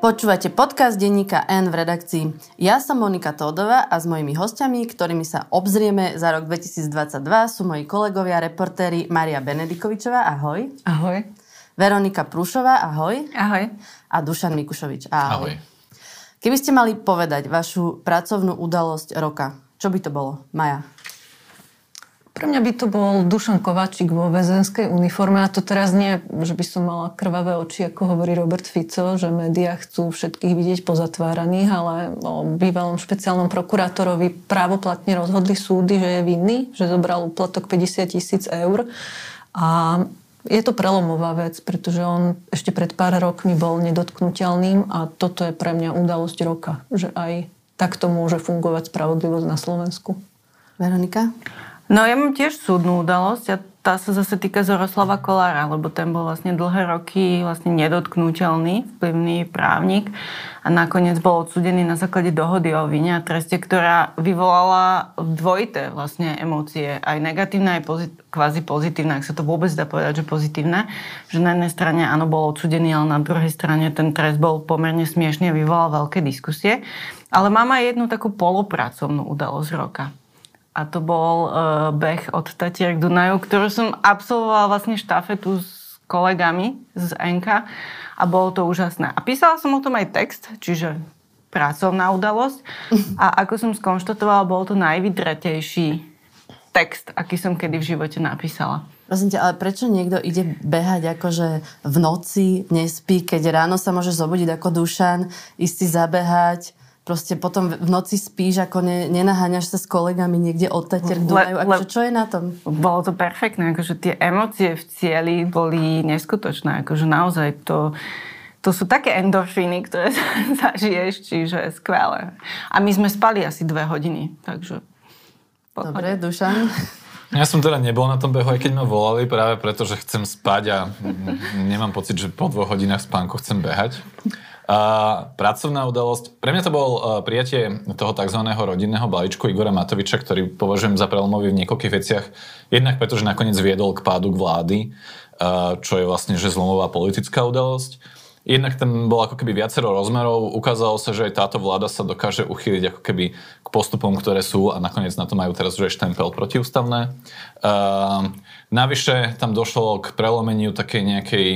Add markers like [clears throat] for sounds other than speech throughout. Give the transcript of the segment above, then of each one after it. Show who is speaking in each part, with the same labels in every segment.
Speaker 1: Počúvate podcast denníka N v redakcii. Ja som Monika Tódová a s mojimi hostiami, ktorými sa obzrieme za rok 2022, sú moji kolegovia, reportéri Maria Benedikovičová, ahoj.
Speaker 2: Ahoj.
Speaker 1: Veronika Prúšová, ahoj.
Speaker 2: Ahoj.
Speaker 1: A Dušan Mikušovič, ahoj.
Speaker 3: Ahoj.
Speaker 1: Keby ste mali povedať vašu pracovnú udalosť roka, čo by to bolo? Maja.
Speaker 2: Pre mňa by to bol Dušan Kováčik vo väzenskej uniforme a to teraz nie, že by som mala krvavé oči, ako hovorí Robert Fico, že médiá chcú všetkých vidieť pozatváraných, ale o bývalom špeciálnom prokurátorovi právoplatne rozhodli súdy, že je vinný, že zobral úplatok 50 tisíc eur a je to prelomová vec, pretože on ešte pred pár rokmi bol nedotknutelným a toto je pre mňa udalosť roka, že aj takto môže fungovať spravodlivosť na Slovensku.
Speaker 1: Veronika?
Speaker 4: No ja mám tiež súdnu udalosť a tá sa zase týka Zoroslava Kolára, lebo ten bol vlastne dlhé roky vlastne nedotknutelný, vplyvný právnik a nakoniec bol odsudený na základe dohody o vine a treste, ktorá vyvolala dvojité vlastne emócie, aj negatívne, aj pozit- kvázi pozitívne, ak sa to vôbec dá povedať, že pozitívne. Že na jednej strane áno, bol odsudený, ale na druhej strane ten trest bol pomerne smiešný a vyvolal veľké diskusie. Ale mám aj jednu takú polopracovnú udalosť roka a to bol uh, beh od Tatier k Dunaju, ktorú som absolvovala vlastne štafetu s kolegami z NK a bolo to úžasné. A písala som o tom aj text, čiže pracovná udalosť a ako som skonštatovala, bol to najvydretejší text, aký som kedy v živote napísala.
Speaker 1: Prosím ťa, ale prečo niekto ide behať akože v noci, nespí, keď ráno sa môže zobudiť ako dušan, ísť si zabehať, proste potom v noci spíš, ako ne, nenaháňaš sa s kolegami niekde od Tatier k Dunaju. Akože, čo je na tom?
Speaker 4: Bolo to perfektné, akože tie emócie v cieli boli neskutočné, akože naozaj to, to sú také endorfíny, ktoré [laughs] zažiješ, čiže skvelé. A my sme spali asi dve hodiny, takže...
Speaker 1: Dobre, Dušan. [laughs]
Speaker 3: Ja som teda nebol na tom behu, aj keď ma volali, práve preto, že chcem spať a nemám pocit, že po dvoch hodinách spánku chcem behať. A pracovná udalosť. Pre mňa to bol prijatie toho tzv. rodinného balíčku Igora Matoviča, ktorý považujem za prelomový v niekoľkých veciach. Jednak preto, že nakoniec viedol k pádu k vlády, čo je vlastne že zlomová politická udalosť. Jednak ten bol ako keby viacero rozmerov. Ukázalo sa, že aj táto vláda sa dokáže uchyliť ako keby k postupom, ktoré sú a nakoniec na to majú teraz už aj štempel protiústavné. Uh, navyše tam došlo k prelomeniu takej nejakej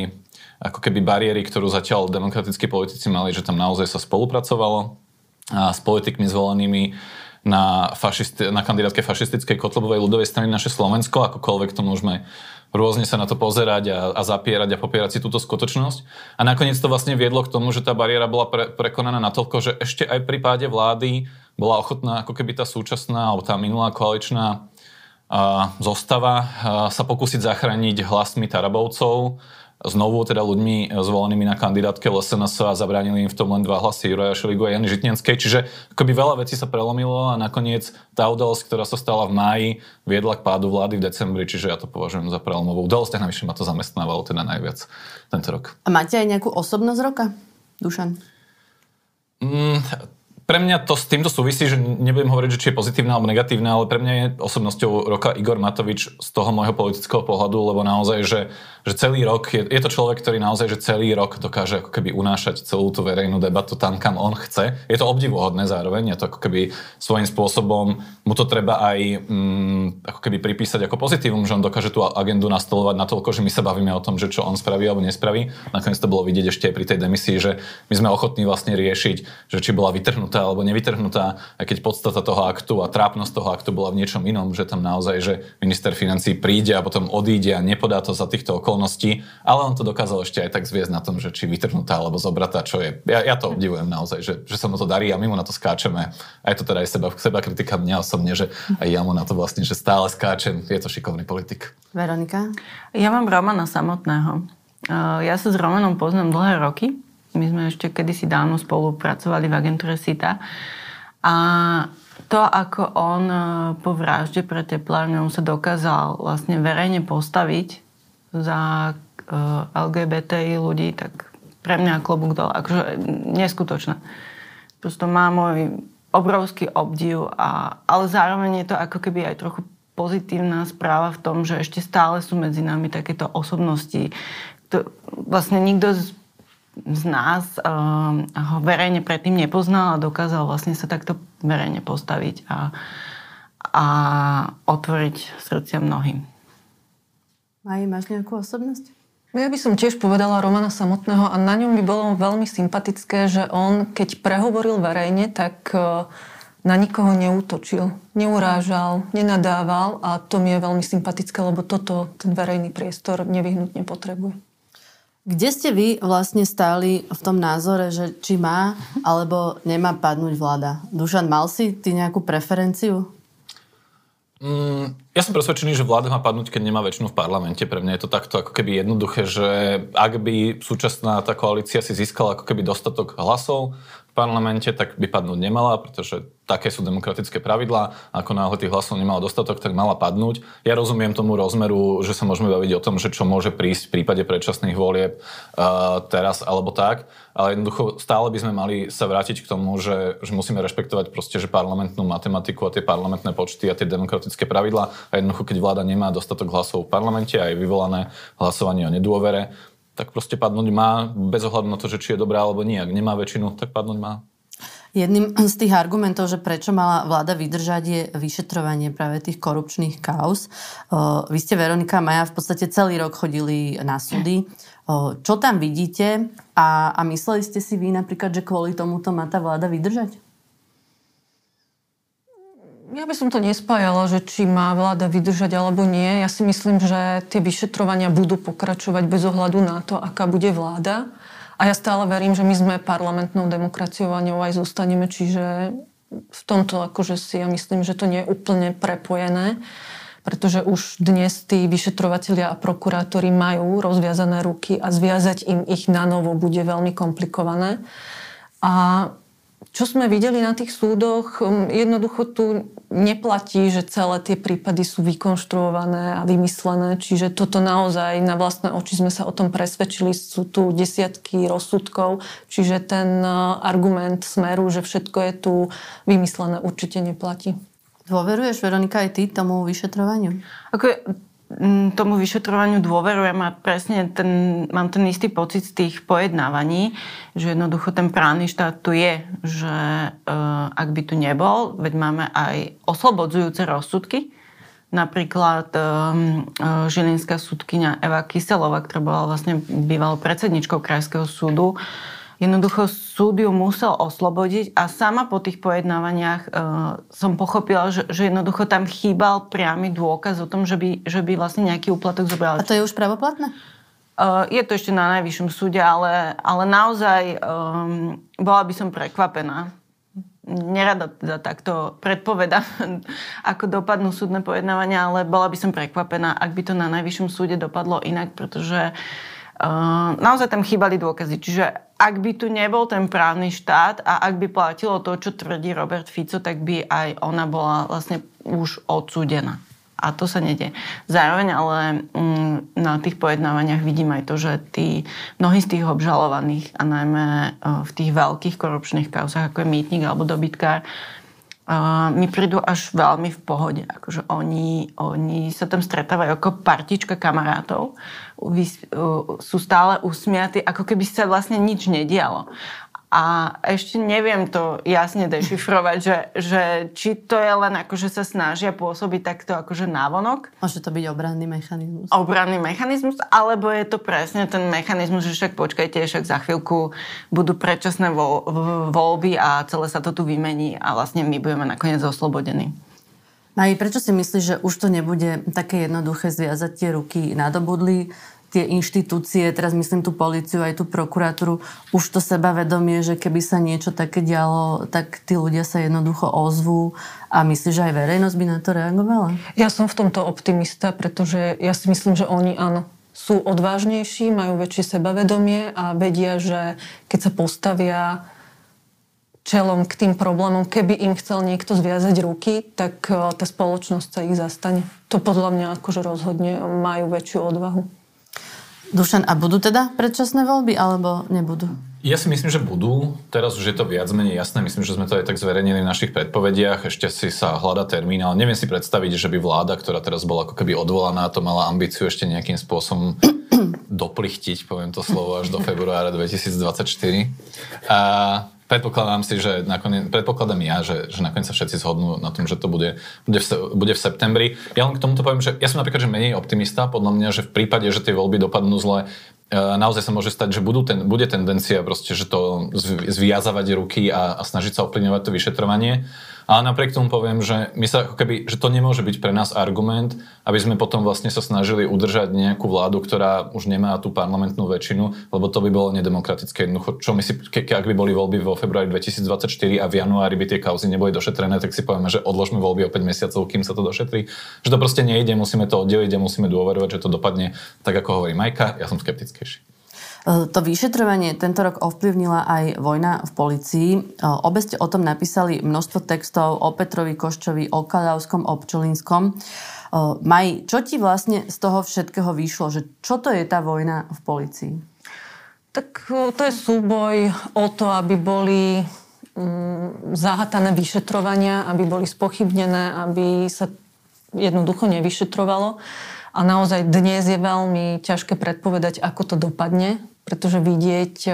Speaker 3: ako keby bariéry, ktorú zatiaľ demokratickí politici mali, že tam naozaj sa spolupracovalo a s politikmi zvolenými na, fašisti- na kandidátke fašistickej Kotlebovej ľudovej strany naše Slovensko, akokoľvek to môžeme rôzne sa na to pozerať a, a zapierať a popierať si túto skutočnosť. A nakoniec to vlastne viedlo k tomu, že tá bariéra bola pre, prekonaná natoľko, že ešte aj pri páde vlády bola ochotná ako keby tá súčasná alebo tá minulá koaličná a, zostava a, sa pokúsiť zachrániť hlasmi Tarabovcov, znovu teda ľuďmi zvolenými na kandidátke LSNS a zabránili im v tom len dva hlasy Juraja Šeligu a Jany Žitnenskej. Čiže akoby veľa vecí sa prelomilo a nakoniec tá udalosť, ktorá sa stala v máji, viedla k pádu vlády v decembri, čiže ja to považujem za prelomovú udalosť a navyše ma to zamestnávalo teda najviac tento rok.
Speaker 1: A máte aj nejakú osobnosť roka, Dušan?
Speaker 3: Mm, pre mňa to s týmto súvisí, že nebudem hovoriť, že či je pozitívne alebo negatívne, ale pre mňa je osobnosťou roka Igor Matovič z toho môjho politického pohľadu, lebo naozaj, že, že celý rok, je, je to človek, ktorý naozaj, že celý rok dokáže ako keby unášať celú tú verejnú debatu tam, kam on chce. Je to obdivuhodné zároveň, je to ako keby svojím spôsobom, mu to treba aj mm, ako keby pripísať ako pozitívum, že on dokáže tú agendu nastolovať na toľko, že my sa bavíme o tom, že čo on spraví alebo nespraví. Nakoniec to bolo vidieť ešte aj pri tej demisii, že my sme ochotní vlastne riešiť, že či bola vytrhnutá vytrhnutá alebo nevytrhnutá, aj keď podstata toho aktu a trápnosť toho aktu bola v niečom inom, že tam naozaj, že minister financí príde a potom odíde a nepodá to za týchto okolností, ale on to dokázal ešte aj tak zviesť na tom, že či vytrhnutá alebo zobratá, čo je. Ja, ja to obdivujem naozaj, že, že sa mu to darí a my mu na to skáčeme. A je to teda aj seba, seba kritika mňa osobne, že aj ja mu na to vlastne, že stále skáčem. Je to šikovný politik.
Speaker 1: Veronika?
Speaker 4: Ja mám Romana samotného. Ja sa s Romanom poznám dlhé roky. My sme ešte kedysi dávno spolupracovali v agentúre SITA. A to, ako on e, po vražde pre teplárňou sa dokázal vlastne verejne postaviť za e, LGBTI ľudí, tak pre mňa klobúk dole. Akože neskutočné. Prosto má môj obrovský obdiv, a, ale zároveň je to ako keby aj trochu pozitívna správa v tom, že ešte stále sú medzi nami takéto osobnosti. To, vlastne nikto z nás uh, ho verejne predtým nepoznal a dokázal vlastne sa takto verejne postaviť a, a otvoriť srdcia mnohým.
Speaker 1: Maj, máš nejakú osobnosť?
Speaker 2: Ja by som tiež povedala Romana samotného a na ňom by bolo veľmi sympatické, že on, keď prehovoril verejne, tak uh, na nikoho neútočil, neurážal, nenadával a to mi je veľmi sympatické, lebo toto ten verejný priestor nevyhnutne potrebuje.
Speaker 1: Kde ste vy vlastne stáli v tom názore, že či má alebo nemá padnúť vláda? Dušan, mal si ty nejakú preferenciu?
Speaker 3: Mm, ja som presvedčený, že vláda má padnúť, keď nemá väčšinu v parlamente. Pre mňa je to takto ako keby jednoduché, že ak by súčasná tá koalícia si získala ako keby dostatok hlasov, parlamente, tak by padnúť nemala, pretože také sú demokratické pravidlá. Ako náhle tých hlasov nemala dostatok, tak mala padnúť. Ja rozumiem tomu rozmeru, že sa môžeme baviť o tom, že čo môže prísť v prípade predčasných volieb uh, teraz alebo tak, ale jednoducho stále by sme mali sa vrátiť k tomu, že, že musíme rešpektovať proste, že parlamentnú matematiku a tie parlamentné počty a tie demokratické pravidlá a jednoducho, keď vláda nemá dostatok hlasov v parlamente a je vyvolané hlasovanie o nedôvere, tak proste padnúť má, bez ohľadu na to, že či je dobrá alebo nie. Ak nemá väčšinu, tak padnúť má.
Speaker 1: Jedným z tých argumentov, že prečo mala vláda vydržať, je vyšetrovanie práve tých korupčných kauz. Vy ste, Veronika Maja, v podstate celý rok chodili na súdy. Čo tam vidíte a, a mysleli ste si vy napríklad, že kvôli tomuto má tá vláda vydržať?
Speaker 2: Ja by som to nespájala, že či má vláda vydržať alebo nie. Ja si myslím, že tie vyšetrovania budú pokračovať bez ohľadu na to, aká bude vláda. A ja stále verím, že my sme parlamentnou demokraciou a ňou aj zostaneme, čiže v tomto akože si ja myslím, že to nie je úplne prepojené, pretože už dnes tí vyšetrovatelia a prokurátori majú rozviazané ruky a zviazať im ich na novo bude veľmi komplikované. A čo sme videli na tých súdoch, um, jednoducho tu neplatí, že celé tie prípady sú vykonštruované a vymyslené, čiže toto naozaj na vlastné oči sme sa o tom presvedčili, sú tu desiatky rozsudkov, čiže ten uh, argument smeru, že všetko je tu vymyslené, určite neplatí.
Speaker 1: Dôveruješ, Veronika, aj ty tomu vyšetrovaniu?
Speaker 4: Ako tomu vyšetrovaniu dôverujem a presne ten, mám ten istý pocit z tých pojednávaní, že jednoducho ten právny štát tu je, že uh, ak by tu nebol, veď máme aj oslobodzujúce rozsudky, napríklad um, uh, žilinská súdkynia Eva Kyselová, ktorá bola vlastne bývalou predsedničkou Krajského súdu, uh, Jednoducho súd ju musel oslobodiť a sama po tých pojednávaniach uh, som pochopila, že, že jednoducho tam chýbal priamy dôkaz o tom, že by, že by vlastne nejaký úplatok zobral.
Speaker 1: A to je už pravoplatné?
Speaker 4: Uh, je to ešte na najvyššom súde, ale, ale naozaj um, bola by som prekvapená. Nerada teda takto predpoveda, [laughs] ako dopadnú súdne pojednávania, ale bola by som prekvapená, ak by to na najvyššom súde dopadlo inak, pretože uh, naozaj tam chýbali dôkazy. Čiže ak by tu nebol ten právny štát a ak by platilo to, čo tvrdí Robert Fico, tak by aj ona bola vlastne už odsúdená. A to sa nedie. Zároveň ale mm, na tých pojednávaniach vidím aj to, že tí, mnohí z tých obžalovaných a najmä v tých veľkých korupčných kauzach, ako je mýtnik alebo dobytkár, mi prídu až veľmi v pohode. Akože oni, oni sa tam stretávajú ako partička kamarátov, vys, uh, sú stále usmiatí, ako keby sa vlastne nič nedialo. A ešte neviem to jasne dešifrovať, že, že či to je len ako, že sa snažia pôsobiť takto akože návonok.
Speaker 1: Môže to byť obranný mechanizmus.
Speaker 4: Obranný mechanizmus, alebo je to presne ten mechanizmus, že však počkajte, však za chvíľku budú predčasné voľby a celé sa to tu vymení a vlastne my budeme nakoniec oslobodení.
Speaker 1: A prečo si myslíš, že už to nebude také jednoduché zviazať tie ruky nadobudli? Tie inštitúcie, teraz myslím tú policiu aj tú prokuratúru, už to sebavedomie, že keby sa niečo také dialo, tak tí ľudia sa jednoducho ozvú a myslíš, že aj verejnosť by na to reagovala?
Speaker 2: Ja som v tomto optimista, pretože ja si myslím, že oni áno, sú odvážnejší, majú väčšie sebavedomie a vedia, že keď sa postavia čelom k tým problémom, keby im chcel niekto zviazať ruky, tak eh, tá spoločnosť sa ich zastane. To podľa mňa akože rozhodne majú väčšiu odvahu.
Speaker 1: Dušan, a budú teda predčasné voľby, alebo nebudú?
Speaker 3: Ja si myslím, že budú. Teraz už je to viac menej jasné. Myslím, že sme to aj tak zverejnili v našich predpovediach. Ešte si sa hľada termín, ale neviem si predstaviť, že by vláda, ktorá teraz bola ako keby odvolaná, to mala ambíciu ešte nejakým spôsobom [clears throat] doplichtiť, poviem to slovo, až do februára [clears throat] 2024. A predpokladám si, že nakoniec, predpokladám ja, že, že nakoniec sa všetci zhodnú na tom, že to bude, bude, v, bude v septembri. Ja len k tomuto poviem, že ja som napríklad že menej optimista, podľa mňa, že v prípade, že tie voľby dopadnú zle, e, naozaj sa môže stať, že budú ten, bude tendencia proste, že to zviazavať ruky a, a snažiť sa ovplyvňovať to vyšetrovanie. Ale napriek tomu poviem, že, my sa ako keby, že to nemôže byť pre nás argument, aby sme potom vlastne sa snažili udržať nejakú vládu, ktorá už nemá tú parlamentnú väčšinu, lebo to by bolo nedemokratické. Jednoducho, čo my si, ke, ak by boli voľby vo februári 2024 a v januári by tie kauzy neboli došetrené, tak si povieme, že odložme voľby o 5 mesiacov, kým sa to došetrí. Že to proste nejde, musíme to oddeliť a musíme dôverovať, že to dopadne tak, ako hovorí Majka. Ja som skeptickejší.
Speaker 1: E, to vyšetrovanie tento rok ovplyvnila aj vojna v policii. E, obe ste o tom napísali množstvo textov o Petrovi Koščovi, o Kalavskom, o Pčolinskom. E, Maj, čo ti vlastne z toho všetkého vyšlo? Že čo to je tá vojna v policii?
Speaker 2: Tak to je súboj o to, aby boli mm, zahatané vyšetrovania, aby boli spochybnené, aby sa jednoducho nevyšetrovalo. A naozaj dnes je veľmi ťažké predpovedať, ako to dopadne, pretože vidieť e,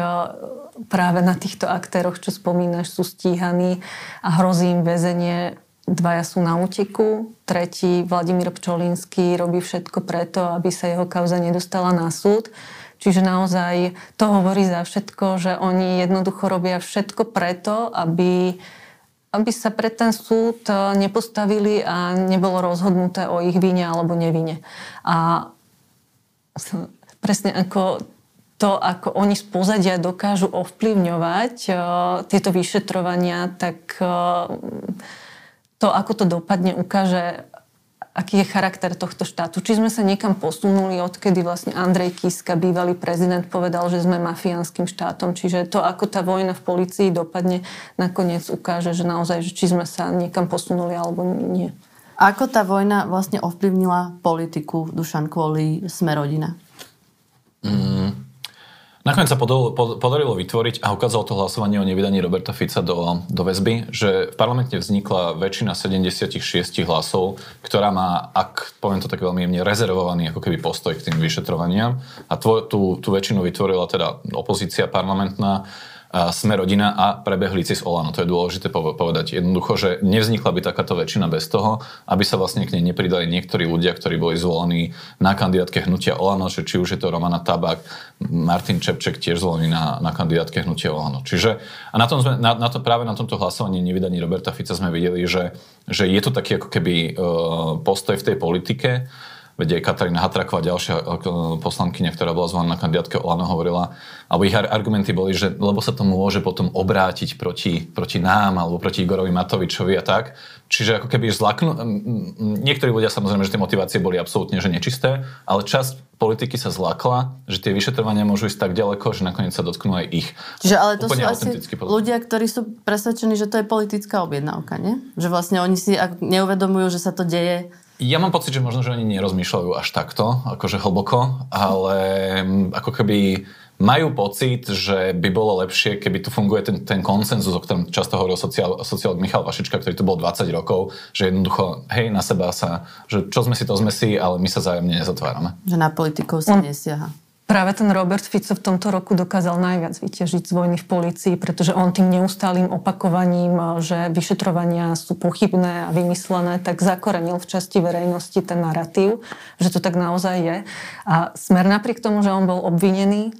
Speaker 2: práve na týchto aktéroch, čo spomínaš, sú stíhaní a hrozí im väzenie. Dvaja sú na úteku, tretí, Vladimír Pčolinský, robí všetko preto, aby sa jeho kauza nedostala na súd. Čiže naozaj to hovorí za všetko, že oni jednoducho robia všetko preto, aby aby sa pred ten súd e, nepostavili a nebolo rozhodnuté o ich vine alebo nevine. A presne ako to, ako oni z pozadia dokážu ovplyvňovať uh, tieto vyšetrovania, tak uh, to, ako to dopadne, ukáže, aký je charakter tohto štátu. Či sme sa niekam posunuli, odkedy vlastne Andrej Kiska, bývalý prezident, povedal, že sme mafiánskym štátom. Čiže to, ako tá vojna v policii dopadne, nakoniec ukáže, že naozaj, že či sme sa niekam posunuli alebo nie.
Speaker 1: Ako tá vojna vlastne ovplyvnila politiku Dušan kvôli Smerodina?
Speaker 3: Mm. Nakoniec sa podarilo vytvoriť a ukázalo to hlasovanie o nevydaní Roberta Fica do, do väzby, že v parlamente vznikla väčšina 76 hlasov, ktorá má, ak poviem to tak veľmi jemne, rezervovaný ako keby postoj k tým vyšetrovaniam. A tú, tú väčšinu vytvorila teda opozícia parlamentná sme rodina a prebehli cez Olano. To je dôležité povedať. Jednoducho, že nevznikla by takáto väčšina bez toho, aby sa vlastne k nej nepridali niektorí ľudia, ktorí boli zvolení na kandidátke hnutia Olano, že či už je to Romana Tabak, Martin Čepček tiež zvolený na, na kandidátke hnutia Olano. Čiže a na, tom sme, na, na to, práve na tomto hlasovaní nevydaní Roberta Fica sme videli, že, že je to taký ako keby uh, postoj v tej politike, Veď aj Katarína Hatraková, ďalšia eh, poslankyňa, ktorá bola zvolená na kandidátke Olano, hovorila, alebo ich argumenty boli, že lebo sa to môže potom obrátiť proti, proti nám alebo proti Igorovi Matovičovi a tak. Čiže ako keby zlaknú... Niektorí ľudia samozrejme, že tie motivácie boli absolútne že nečisté, ale časť politiky sa zlakla, že tie vyšetrovania môžu ísť tak ďaleko, že nakoniec sa dotknú aj ich.
Speaker 1: Čiže ale to Úplne sú asi ľudia, ktorí sú presvedčení, že to je politická objednávka, nie? Že vlastne oni si neuvedomujú, že sa to deje
Speaker 3: ja mám pocit, že možno, že oni nerozmýšľajú až takto, akože hlboko, ale ako keby majú pocit, že by bolo lepšie, keby tu funguje ten, ten konsenzus, o ktorom často hovoril sociál, sociál Michal Vašička, ktorý tu bol 20 rokov, že jednoducho, hej, na seba sa, že čo sme si, to sme si, ale my sa zájemne nezatvárame.
Speaker 1: Že na politikov sa nesiaha.
Speaker 2: Práve ten Robert Fico v tomto roku dokázal najviac vyťažiť z vojny v policii, pretože on tým neustálým opakovaním, že vyšetrovania sú pochybné a vymyslené, tak zakorenil v časti verejnosti ten narratív, že to tak naozaj je. A smer napriek tomu, že on bol obvinený,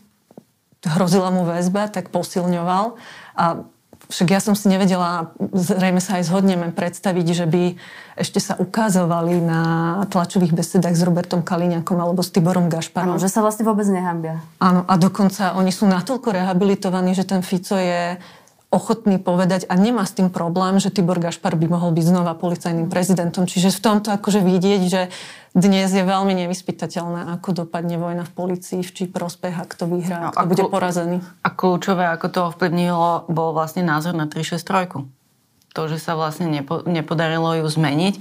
Speaker 2: hrozila mu väzba, tak posilňoval. A však ja som si nevedela, zrejme sa aj zhodneme, predstaviť, že by ešte sa ukázovali na tlačových besedách s Robertom Kaliňakom alebo s Tiborom Gašparom.
Speaker 1: Áno, že sa vlastne vôbec nehambia.
Speaker 2: Áno, a dokonca oni sú natoľko rehabilitovaní, že ten Fico je ochotný povedať a nemá s tým problém, že Tibor Gašpar by mohol byť znova policajným prezidentom. Čiže v tomto akože vidieť, že dnes je veľmi nevyspytateľné, ako dopadne vojna v policii, v či prospech, ak to vyhrá, no, a bude porazený.
Speaker 4: A kľúčové, ako to ovplyvnilo, bol vlastne názor na 363 to, že sa vlastne nepo, nepodarilo ju zmeniť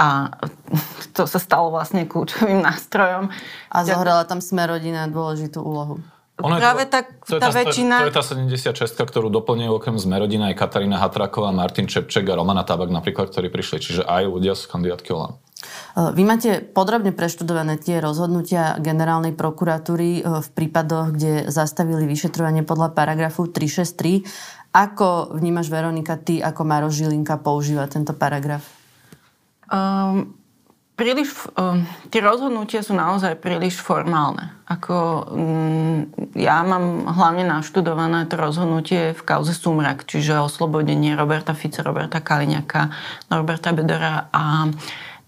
Speaker 4: a [laughs] to sa stalo vlastne kľúčovým [laughs] nástrojom.
Speaker 1: A zohrala tam sme rodina dôležitú úlohu.
Speaker 3: Ono
Speaker 4: Práve
Speaker 3: to,
Speaker 4: tá,
Speaker 3: to, je
Speaker 4: tá
Speaker 3: tá,
Speaker 4: väčšina...
Speaker 3: To je tá 76, ktorú doplňujú okrem Zmerodina aj Katarína Hatraková, Martin Čepček a Romana Tabak napríklad, ktorí prišli. Čiže aj ľudia z kandidátky Olano.
Speaker 1: Vy máte podrobne preštudované tie rozhodnutia generálnej prokuratúry v prípadoch, kde zastavili vyšetrovanie podľa paragrafu 363. Ako vnímaš, Veronika, ty ako Maro Žilinka používa tento paragraf?
Speaker 4: Um, príliš, um, tie rozhodnutia sú naozaj príliš formálne. Ako, um, ja mám hlavne naštudované to rozhodnutie v kauze Sumrak, čiže oslobodenie Roberta Fica, Roberta Kaliňaka, Norberta Bedora a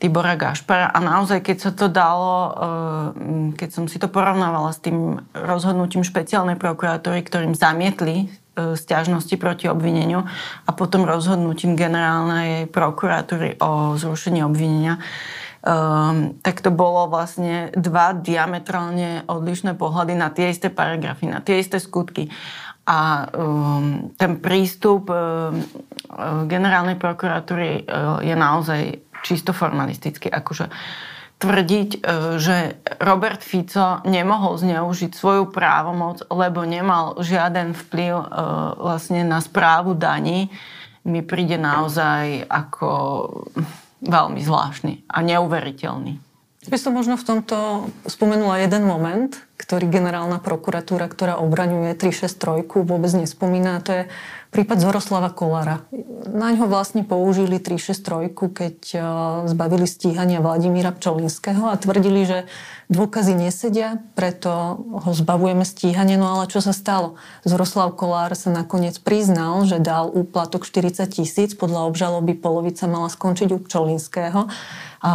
Speaker 4: Tibora Gašpara. A naozaj, keď sa to dalo, um, keď som si to porovnávala s tým rozhodnutím špeciálnej prokuratúry, ktorým zamietli uh, stiažnosti proti obvineniu a potom rozhodnutím generálnej prokuratúry o zrušení obvinenia, um, tak to bolo vlastne dva diametrálne odlišné pohľady na tie isté paragrafy, na tie isté skutky. A um, ten prístup um, generálnej prokuratúry uh, je naozaj čisto formalisticky. Akože tvrdiť, že Robert Fico nemohol zneužiť svoju právomoc, lebo nemal žiaden vplyv vlastne na správu daní, mi príde naozaj ako veľmi zvláštny a neuveriteľný.
Speaker 2: By som možno v tomto spomenula jeden moment, ktorý generálna prokuratúra, ktorá obraňuje 363, vôbec nespomína. To je prípad Zoroslava Kolára. Na ňo vlastne použili 363, keď e, zbavili stíhania Vladimíra Pčolinského a tvrdili, že dôkazy nesedia, preto ho zbavujeme stíhania. No ale čo sa stalo? Zoroslav Kolár sa nakoniec priznal, že dal úplatok 40 tisíc, podľa obžaloby polovica mala skončiť u Pčolinského. A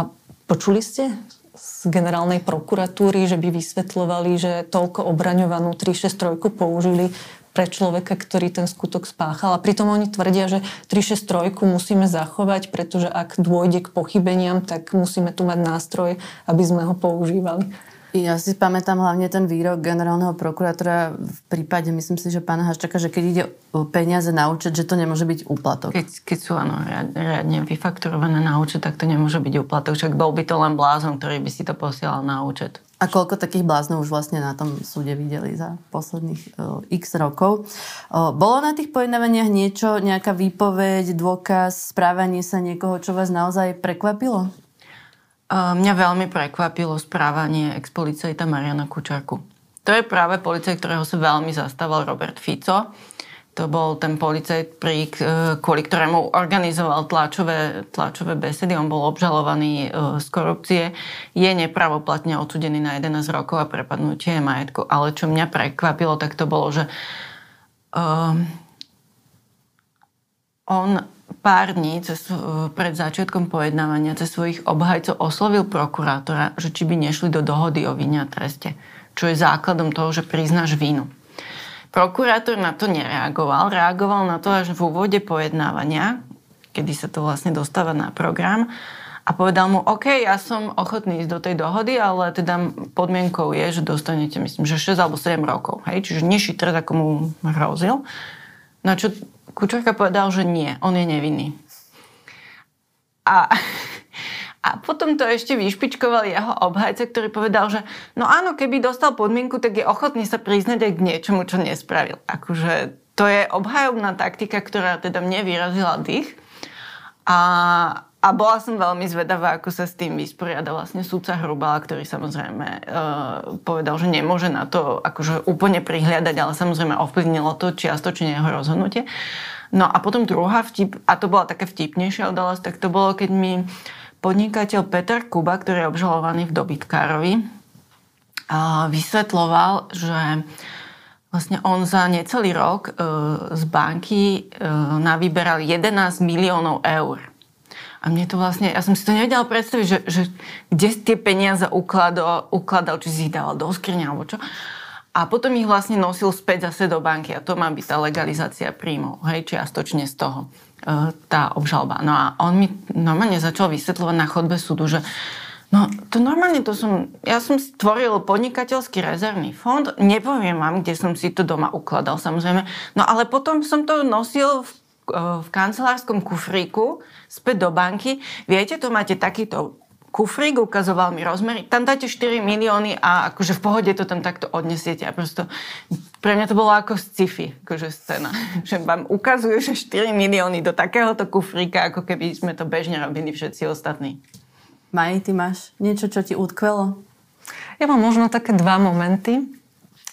Speaker 2: počuli ste z generálnej prokuratúry, že by vysvetľovali, že toľko obraňovanú 363 použili pre človeka, ktorý ten skutok spáchal. A pritom oni tvrdia, že 363 musíme zachovať, pretože ak dôjde k pochybeniam, tak musíme tu mať nástroj, aby sme ho používali.
Speaker 1: Ja si pamätám hlavne ten výrok generálneho prokurátora v prípade, myslím si, že pána Haščaka, že keď ide o peniaze na účet, že to nemôže byť úplatok.
Speaker 4: Keď, keď sú áno, riadne vyfakturované na účet, tak to nemôže byť úplatok. Však bol by to len blázon, ktorý by si to posielal na účet.
Speaker 1: A koľko takých bláznov už vlastne na tom súde videli za posledných uh, x rokov. Uh, bolo na tých pojednávaniach niečo, nejaká výpoveď, dôkaz, správanie sa niekoho, čo vás naozaj prekvapilo?
Speaker 4: Mňa veľmi prekvapilo správanie ex-policajta Mariana Kučarku. To je práve policajt, ktorého sa veľmi zastával Robert Fico. To bol ten policajt, pri, kvôli ktorému organizoval tlačové, tlačové besedy. On bol obžalovaný e, z korupcie. Je nepravoplatne odsudený na 11 rokov a prepadnutie majetku. Ale čo mňa prekvapilo, tak to bolo, že um, on pár dní cez, pred začiatkom pojednávania cez svojich obhajcov oslovil prokurátora, že či by nešli do dohody o vine a treste, čo je základom toho, že priznáš vínu. Prokurátor na to nereagoval. Reagoval na to až v úvode pojednávania, kedy sa to vlastne dostáva na program a povedal mu, OK, ja som ochotný ísť do tej dohody, ale teda podmienkou je, že dostanete, myslím, že 6 alebo 7 rokov. Hej? Čiže nižší trest, ako mu hrozil. Na čo Kučerka povedal, že nie, on je nevinný. A, a potom to ešte vyšpičkoval jeho obhajca, ktorý povedal, že no áno, keby dostal podmienku, tak je ochotný sa priznať aj k niečomu, čo nespravil. Akože to je obhajobná taktika, ktorá teda mne vyrazila dých. A, a bola som veľmi zvedavá, ako sa s tým vysporiada vlastne súdca Hrubala, ktorý samozrejme e, povedal, že nemôže na to akože úplne prihliadať, ale samozrejme ovplyvnilo to čiastočne jeho rozhodnutie. No a potom druhá vtip, a to bola taká vtipnejšia udalosť, tak to bolo, keď mi podnikateľ Peter Kuba, ktorý je obžalovaný v dobytkárovi, vysvetloval, že vlastne on za necelý rok e, z banky e, navyberal 11 miliónov eur a mne to vlastne, ja som si to nevedela predstaviť, že, že kde tie peniaze ukladal, ukladal, či si ich dával do skriňa alebo čo. A potom ich vlastne nosil späť zase do banky a to má byť tá legalizácia príjmov, hej, čiastočne z toho, tá obžalba. No a on mi normálne začal vysvetľovať na chodbe súdu, že No, to normálne to som... Ja som stvoril podnikateľský rezervný fond. Nepoviem vám, kde som si to doma ukladal, samozrejme. No ale potom som to nosil v v kancelárskom kufríku späť do banky. Viete, to máte takýto kufrík, ukazoval mi rozmery, tam dáte 4 milióny a akože v pohode to tam takto odnesiete. A prosto, pre mňa to bolo ako sci-fi, akože scéna. [laughs] že vám ukazujú, že 4 milióny do takéhoto kufríka, ako keby sme to bežne robili všetci ostatní.
Speaker 1: Maj, ty máš niečo, čo ti utkvelo?
Speaker 2: Ja mám možno také dva momenty.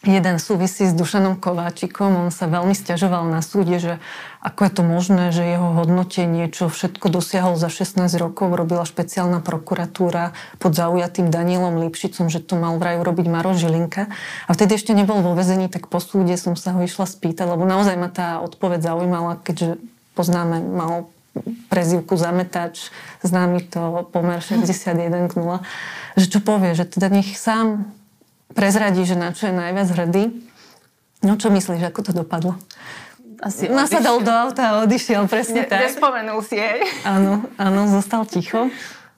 Speaker 2: Jeden súvisí s Dušanom Kováčikom. On sa veľmi stiažoval na súde, že ako je to možné, že jeho hodnotenie, čo všetko dosiahol za 16 rokov, robila špeciálna prokuratúra pod zaujatým Danielom Lipšicom, že to mal vraj urobiť Maro Žilinka. A vtedy ešte nebol vo vezení, tak po súde som sa ho išla spýtať, lebo naozaj ma tá odpoveď zaujímala, keďže poznáme, mal prezivku zametač, známy to pomer 61 k 0, že čo povie, že teda nech sám prezradí, že na čo je najviac hrdý. No čo myslíš, ako to dopadlo?
Speaker 1: Asi
Speaker 2: Nasadol do auta a odišiel, presne
Speaker 4: Ne,
Speaker 2: tak.
Speaker 4: nespomenul si jej.
Speaker 2: Áno, áno, zostal ticho.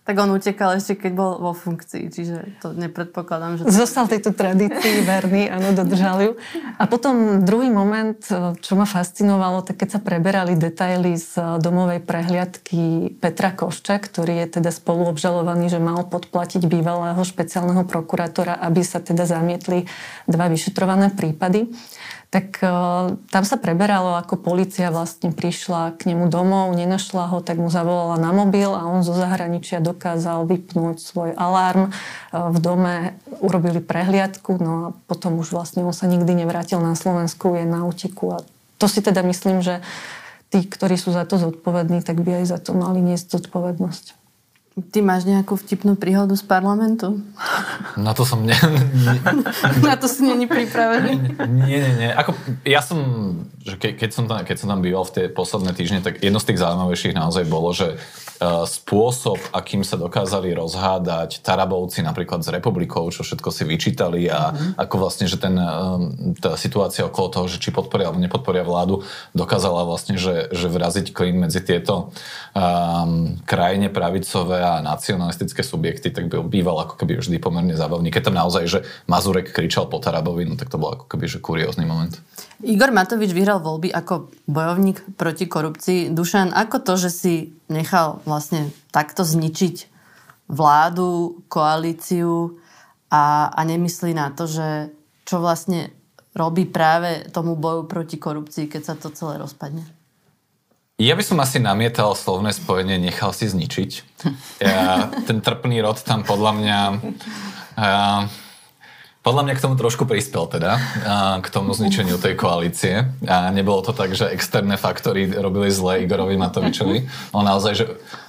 Speaker 1: Tak on utekal ešte, keď bol vo funkcii, čiže to nepredpokladám, že...
Speaker 2: Zostal tejto tradícii verný, áno, dodržal ju. A potom druhý moment, čo ma fascinovalo, tak keď sa preberali detaily z domovej prehliadky Petra Košča, ktorý je teda spoluobžalovaný, že mal podplatiť bývalého špeciálneho prokurátora, aby sa teda zamietli dva vyšetrované prípady tak uh, tam sa preberalo, ako policia vlastne prišla k nemu domov, nenašla ho, tak mu zavolala na mobil a on zo zahraničia dokázal vypnúť svoj alarm. Uh, v dome urobili prehliadku, no a potom už vlastne on sa nikdy nevrátil na Slovensku, je na úteku a to si teda myslím, že tí, ktorí sú za to zodpovední, tak by aj za to mali niesť zodpovednosť.
Speaker 1: Ty máš nejakú vtipnú príhodu z parlamentu?
Speaker 3: Na to som... Ne, [laughs]
Speaker 1: Na to si není pripravený.
Speaker 3: nie, nie, nie. Ako, ja som, že ke, keď, som tam, keď som tam býval v tie posledné týždne, tak jedno z tých zaujímavejších naozaj bolo, že uh, spôsob, akým sa dokázali rozhádať Tarabovci napríklad s republikou, čo všetko si vyčítali a mm-hmm. ako vlastne, že ten, um, tá situácia okolo toho, že či podporia alebo nepodporia vládu, dokázala vlastne, že, že vraziť klin medzi tieto um, krajine pravicové a nacionalistické subjekty, tak by býval ako keby vždy pomerne zábavný. Keď tam naozaj, že Mazurek kričal po Tarabovi, no tak to bol ako keby že kuriózny moment.
Speaker 1: Igor Matovič vyhral voľby ako bojovník proti korupcii. Dušan, ako to, že si nechal vlastne takto zničiť vládu, koalíciu a, a nemyslí na to, že čo vlastne robí práve tomu boju proti korupcii, keď sa to celé rozpadne?
Speaker 3: Ja by som asi namietal slovné spojenie nechal si zničiť. Ja, ten trpný rod tam podľa mňa... Ja, podľa mňa k tomu trošku prispel teda, k tomu zničeniu tej koalície. A nebolo to tak, že externé faktory robili zle Igorovi Matovičovi. On naozaj, že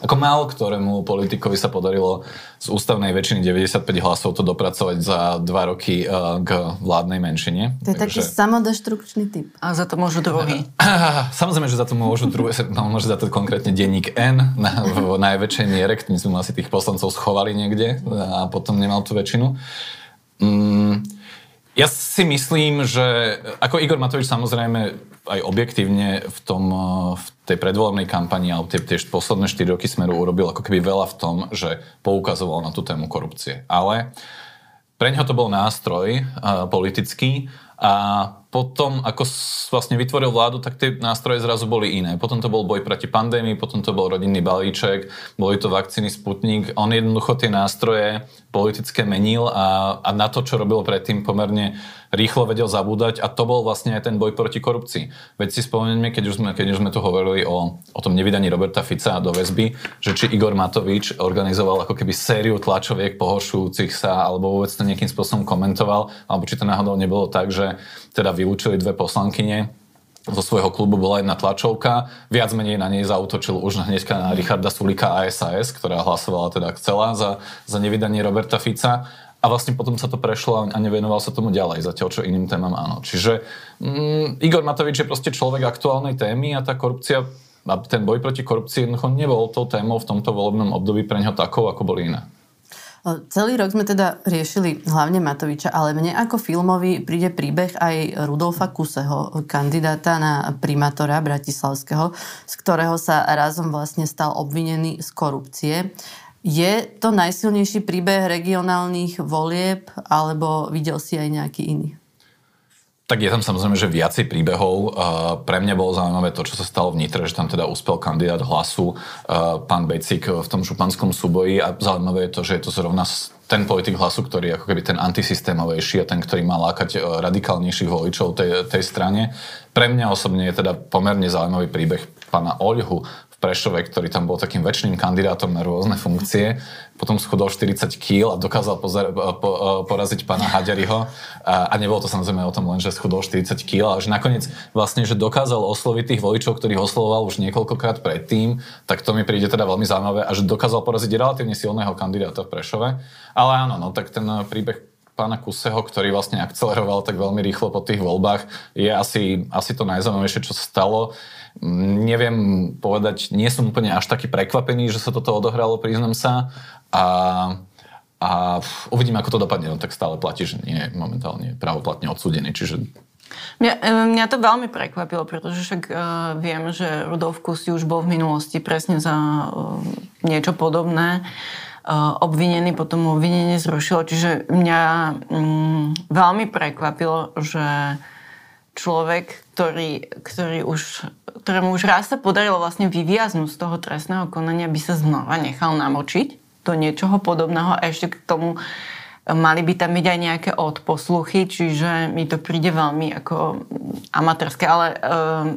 Speaker 3: ako málo ktorému politikovi sa podarilo z ústavnej väčšiny 95 hlasov to dopracovať za dva roky k vládnej menšine.
Speaker 1: To je taký samodeštrukčný typ.
Speaker 4: A za to môžu druhý. [laughs]
Speaker 3: Samozrejme, že za to môžu druhé, [laughs] no, môže za to konkrétne denník N na, v najväčšej miere, ktorým sme asi tých poslancov schovali niekde a potom nemal tú väčšinu. Mm, ja si myslím, že ako Igor Matovič samozrejme aj objektívne v, tom, v tej predvolebnej kampani alebo tie, tie posledné 4 roky Smeru urobil ako keby veľa v tom, že poukazoval na tú tému korupcie. Ale pre neho to bol nástroj uh, politický a potom, ako vlastne vytvoril vládu, tak tie nástroje zrazu boli iné. Potom to bol boj proti pandémii, potom to bol rodinný balíček, boli to vakcíny Sputnik. On jednoducho tie nástroje politické menil a, a na to, čo robil predtým, pomerne rýchlo vedel zabúdať a to bol vlastne aj ten boj proti korupcii. Veď si spomeňme, keď už sme, keď už sme tu hovorili o, o tom nevydaní Roberta Fica do väzby, že či Igor Matovič organizoval ako keby sériu tlačoviek pohoršujúcich sa alebo vôbec to nejakým spôsobom komentoval, alebo či to náhodou nebolo tak, že teda vylúčili dve poslankyne zo svojho klubu bola jedna tlačovka, viac menej na nej zautočil už hneďka na Richarda Sulika a ktorá hlasovala teda chcela za, za nevydanie Roberta Fica a vlastne potom sa to prešlo a nevenoval sa tomu ďalej, zatiaľ čo iným témam áno. Čiže mm, Igor Matovič je proste človek aktuálnej témy a tá korupcia a ten boj proti korupcii jednoducho nebol tou témou v tomto volebnom období pre ňo takou, ako boli iné.
Speaker 1: Celý rok sme teda riešili hlavne Matoviča, ale mne ako filmový príde príbeh aj Rudolfa Kuseho, kandidáta na primátora Bratislavského, z ktorého sa razom vlastne stal obvinený z korupcie. Je to najsilnejší príbeh regionálnych volieb, alebo videl si aj nejaký iný?
Speaker 3: Tak je tam samozrejme, že viacej príbehov. Pre mňa bolo zaujímavé to, čo sa stalo v Nitre, že tam teda uspel kandidát hlasu, pán Becik v tom županskom súboji a zaujímavé je to, že je to zrovna ten politik hlasu, ktorý je ako keby ten antisystémovejší a ten, ktorý má lákať uh, radikálnejších voličov tej, tej strane. Pre mňa osobne je teda pomerne zaujímavý príbeh pána Oľhu Prešove, ktorý tam bol takým väčšným kandidátom na rôzne funkcie. Potom schudol 40 kg a dokázal pozar- po- poraziť pána Haďariho. A, a nebolo to samozrejme o tom len, že schudol 40 kg, ale že nakoniec vlastne, že dokázal osloviť tých voličov, ktorých oslovoval už niekoľkokrát predtým, tak to mi príde teda veľmi zaujímavé a že dokázal poraziť relatívne silného kandidáta v Prešove. Ale áno, no, tak ten príbeh pána Kuseho, ktorý vlastne akceleroval tak veľmi rýchlo po tých voľbách, je asi, asi to najzaujímavejšie, čo stalo. Neviem povedať, nie som úplne až taký prekvapený, že sa toto odohralo, priznam sa. A, a uvidím, ako to dopadne. No tak stále platí, že nie je momentálne pravoplatne odsúdený. Čiže
Speaker 4: Mňa, e, mňa to veľmi prekvapilo, pretože však uh, viem, že Rudolf Kus už bol v minulosti presne za uh, niečo podobné uh, obvinený, potom obvinenie zrušilo. Čiže mňa um, veľmi prekvapilo, že človek, ktorý, ktorý už ktorému už raz sa podarilo vlastne vyviaznúť z toho trestného konania, by sa znova nechal namočiť do niečoho podobného a ešte k tomu e, mali by tam byť aj nejaké odposluchy, čiže mi to príde veľmi ako amatérske, ale e,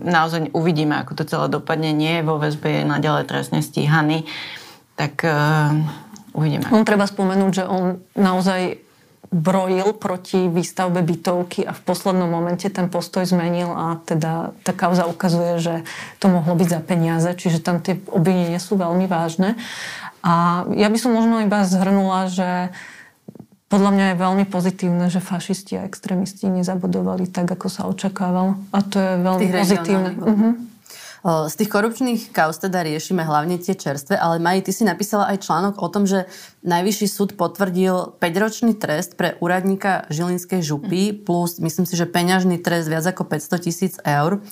Speaker 4: naozaj uvidíme, ako to celé dopadne. Nie je vo väzbe, je naďalej trestne stíhaný, tak e, uvidíme.
Speaker 2: On treba spomenúť, že on naozaj brojil proti výstavbe bytovky a v poslednom momente ten postoj zmenil a teda tá kauza ukazuje, že to mohlo byť za peniaze, čiže tam tie obvinenia sú veľmi vážne. A ja by som možno iba zhrnula, že podľa mňa je veľmi pozitívne, že fašisti a extrémisti nezabudovali tak, ako sa očakávalo. A to je veľmi pozitívne. Uh-huh.
Speaker 1: Z tých korupčných kauz teda riešime hlavne tie čerstvé, ale Maji, ty si napísala aj článok o tom, že Najvyšší súd potvrdil 5-ročný trest pre úradníka Žilinskej župy plus, myslím si, že peňažný trest viac ako 500 tisíc eur,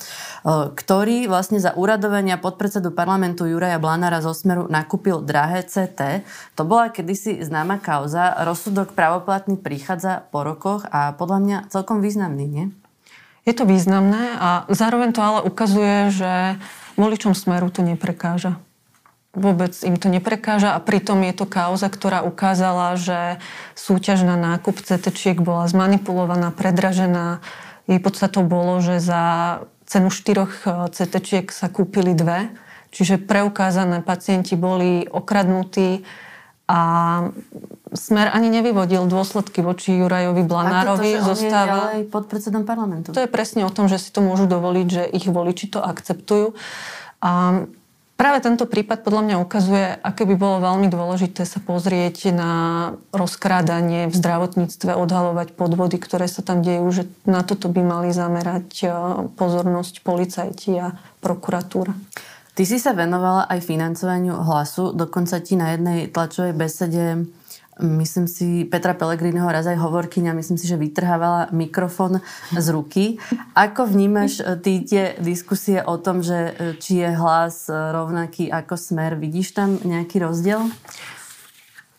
Speaker 1: ktorý vlastne za úradovania podpredsedu parlamentu Juraja Blanára z Osmeru nakúpil drahé CT. To bola kedysi známa kauza. Rozsudok pravoplatný prichádza po rokoch a podľa mňa celkom významný, nie?
Speaker 2: Je to významné a zároveň to ale ukazuje, že voličom smeru to neprekáža. Vôbec im to neprekáža a pritom je to kauza, ktorá ukázala, že súťaž na nákup CT bola zmanipulovaná, predražená. Jej podstatou bolo, že za cenu štyroch eh, CT sa kúpili dve, čiže preukázané pacienti boli okradnutí a Smer ani nevyvodil dôsledky voči Jurajovi Blanárovi.
Speaker 1: A to, zostáva... je pod predsedom parlamentu.
Speaker 2: To je presne o tom, že si to môžu dovoliť, že ich voliči to akceptujú. A práve tento prípad podľa mňa ukazuje, aké by bolo veľmi dôležité sa pozrieť na rozkrádanie v zdravotníctve, odhalovať podvody, ktoré sa tam dejú, že na toto by mali zamerať e, pozornosť policajti a prokuratúra.
Speaker 1: Ty si sa venovala aj financovaniu hlasu, dokonca ti na jednej tlačovej besede Myslím si, Petra Pellegriniho raz aj hovorkyňa, myslím si, že vytrhávala mikrofón z ruky. Ako vnímaš e, ty tie diskusie o tom, že e, či je hlas e, rovnaký ako smer? Vidíš tam nejaký rozdiel?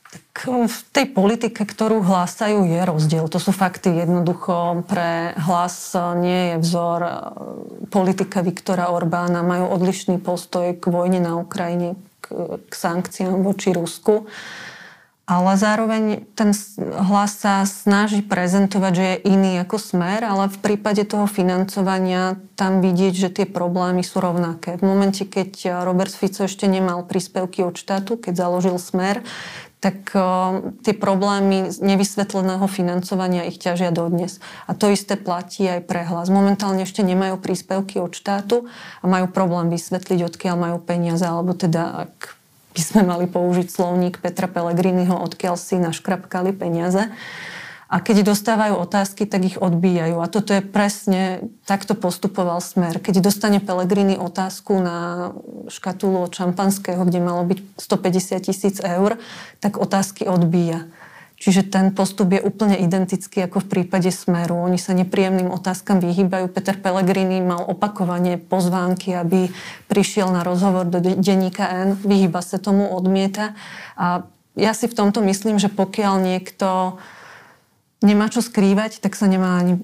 Speaker 2: Tak v tej politike, ktorú hlásajú, je rozdiel. To sú fakty. Jednoducho pre hlas nie je vzor politika Viktora Orbána. Majú odlišný postoj k vojne na Ukrajine, k, k sankciám voči Rusku ale zároveň ten hlas sa snaží prezentovať, že je iný ako smer, ale v prípade toho financovania tam vidieť, že tie problémy sú rovnaké. V momente, keď Robert Fico ešte nemal príspevky od štátu, keď založil smer, tak uh, tie problémy nevysvetleného financovania ich ťažia dodnes. A to isté platí aj pre hlas. Momentálne ešte nemajú príspevky od štátu a majú problém vysvetliť, odkiaľ majú peniaze, alebo teda ak by sme mali použiť slovník Petra Pellegriniho, odkiaľ si naškrapkali peniaze. A keď dostávajú otázky, tak ich odbíjajú. A toto je presne, takto postupoval smer. Keď dostane Pelegrini otázku na škatulu od šampanského, kde malo byť 150 tisíc eur, tak otázky odbíja. Čiže ten postup je úplne identický ako v prípade Smeru. Oni sa nepríjemným otázkam vyhýbajú. Peter Pellegrini mal opakovane pozvánky, aby prišiel na rozhovor do denníka N. Vyhýba sa tomu, odmieta. A ja si v tomto myslím, že pokiaľ niekto nemá čo skrývať, tak sa nemá ani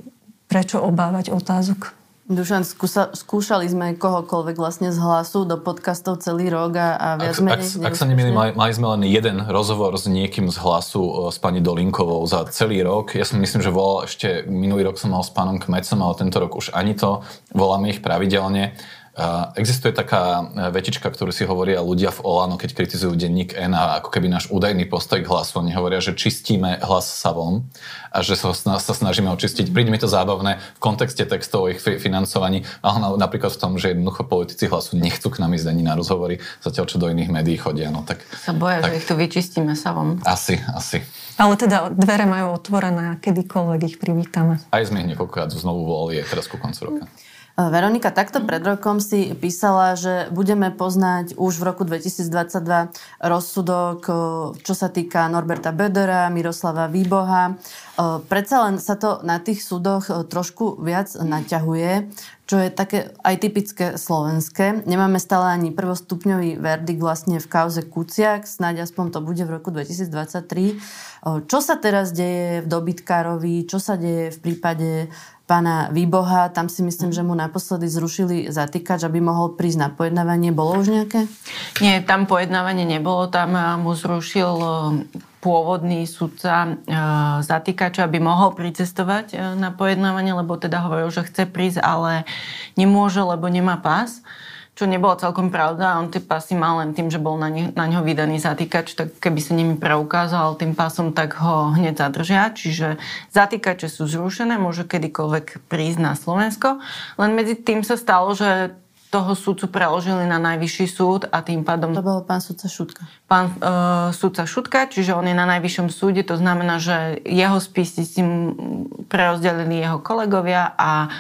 Speaker 2: prečo obávať otázok.
Speaker 1: Dušan, skúsa, skúšali sme kohokoľvek vlastne z hlasu do podcastov celý rok a, a viac
Speaker 3: ak,
Speaker 1: menej
Speaker 3: ak, ak sa nemýlim, mali, mali sme len jeden rozhovor s niekým z hlasu s pani Dolinkovou za celý rok. Ja si myslím, že volal ešte, minulý rok som mal s pánom Kmecom, ale tento rok už ani to. Voláme ich pravidelne. Existuje taká e, vetička, ktorú si hovoria ľudia v Olano, keď kritizujú denník N a ako keby náš údajný postoj k hlasu. Oni hovoria, že čistíme hlas savom a že sa, sa snažíme očistiť. Príde mi to zábavné v kontexte textov o ich financovaní, ale napríklad v tom, že jednoducho politici hlasu nechcú k nám ísť ani na rozhovory, zatiaľ čo do iných médií chodia. No, tak,
Speaker 4: sa boja, tak, že ich tu vyčistíme savom.
Speaker 3: Asi, asi.
Speaker 2: Ale teda dvere majú otvorené a kedykoľvek ich privítame.
Speaker 3: Aj sme ich niekoľkokrát znovu volali aj teraz ku koncu roka.
Speaker 1: Veronika, takto pred rokom si písala, že budeme poznať už v roku 2022 rozsudok, eh, čo sa týka Norberta Bödera, Miroslava Výboha. Eh, predsa len sa to na tých súdoch trošku viac naťahuje, čo je také aj typické slovenské. Nemáme stále ani prvostupňový verdikt vlastne v kauze Kuciak, snáď aspoň to bude v roku 2023. Čo sa teraz deje v dobytkárovi, čo sa deje v prípade pána Výboha, tam si myslím, že mu naposledy zrušili zatýkač, aby mohol prísť na pojednávanie. Bolo už nejaké?
Speaker 4: Nie, tam pojednávanie nebolo, tam mu zrušil e, pôvodný sudca e, zatýkača, aby mohol pricestovať e, na pojednávanie, lebo teda hovoril, že chce prísť, ale nemôže, lebo nemá pás čo nebolo celkom pravda. On tie pasy mal len tým, že bol na, ne, na ňo vydaný zatýkač, tak keby sa nimi preukázal tým pasom, tak ho hneď zadržia. Čiže zatýkače sú zrušené, môže kedykoľvek prísť na Slovensko. Len medzi tým sa stalo, že toho súdcu preložili na najvyšší súd a tým pádom...
Speaker 1: To bol pán súdca Šutka.
Speaker 4: Pán uh, súdca Šutka, čiže on je na najvyššom súde, to znamená, že jeho spisy si prerozdelili jeho kolegovia a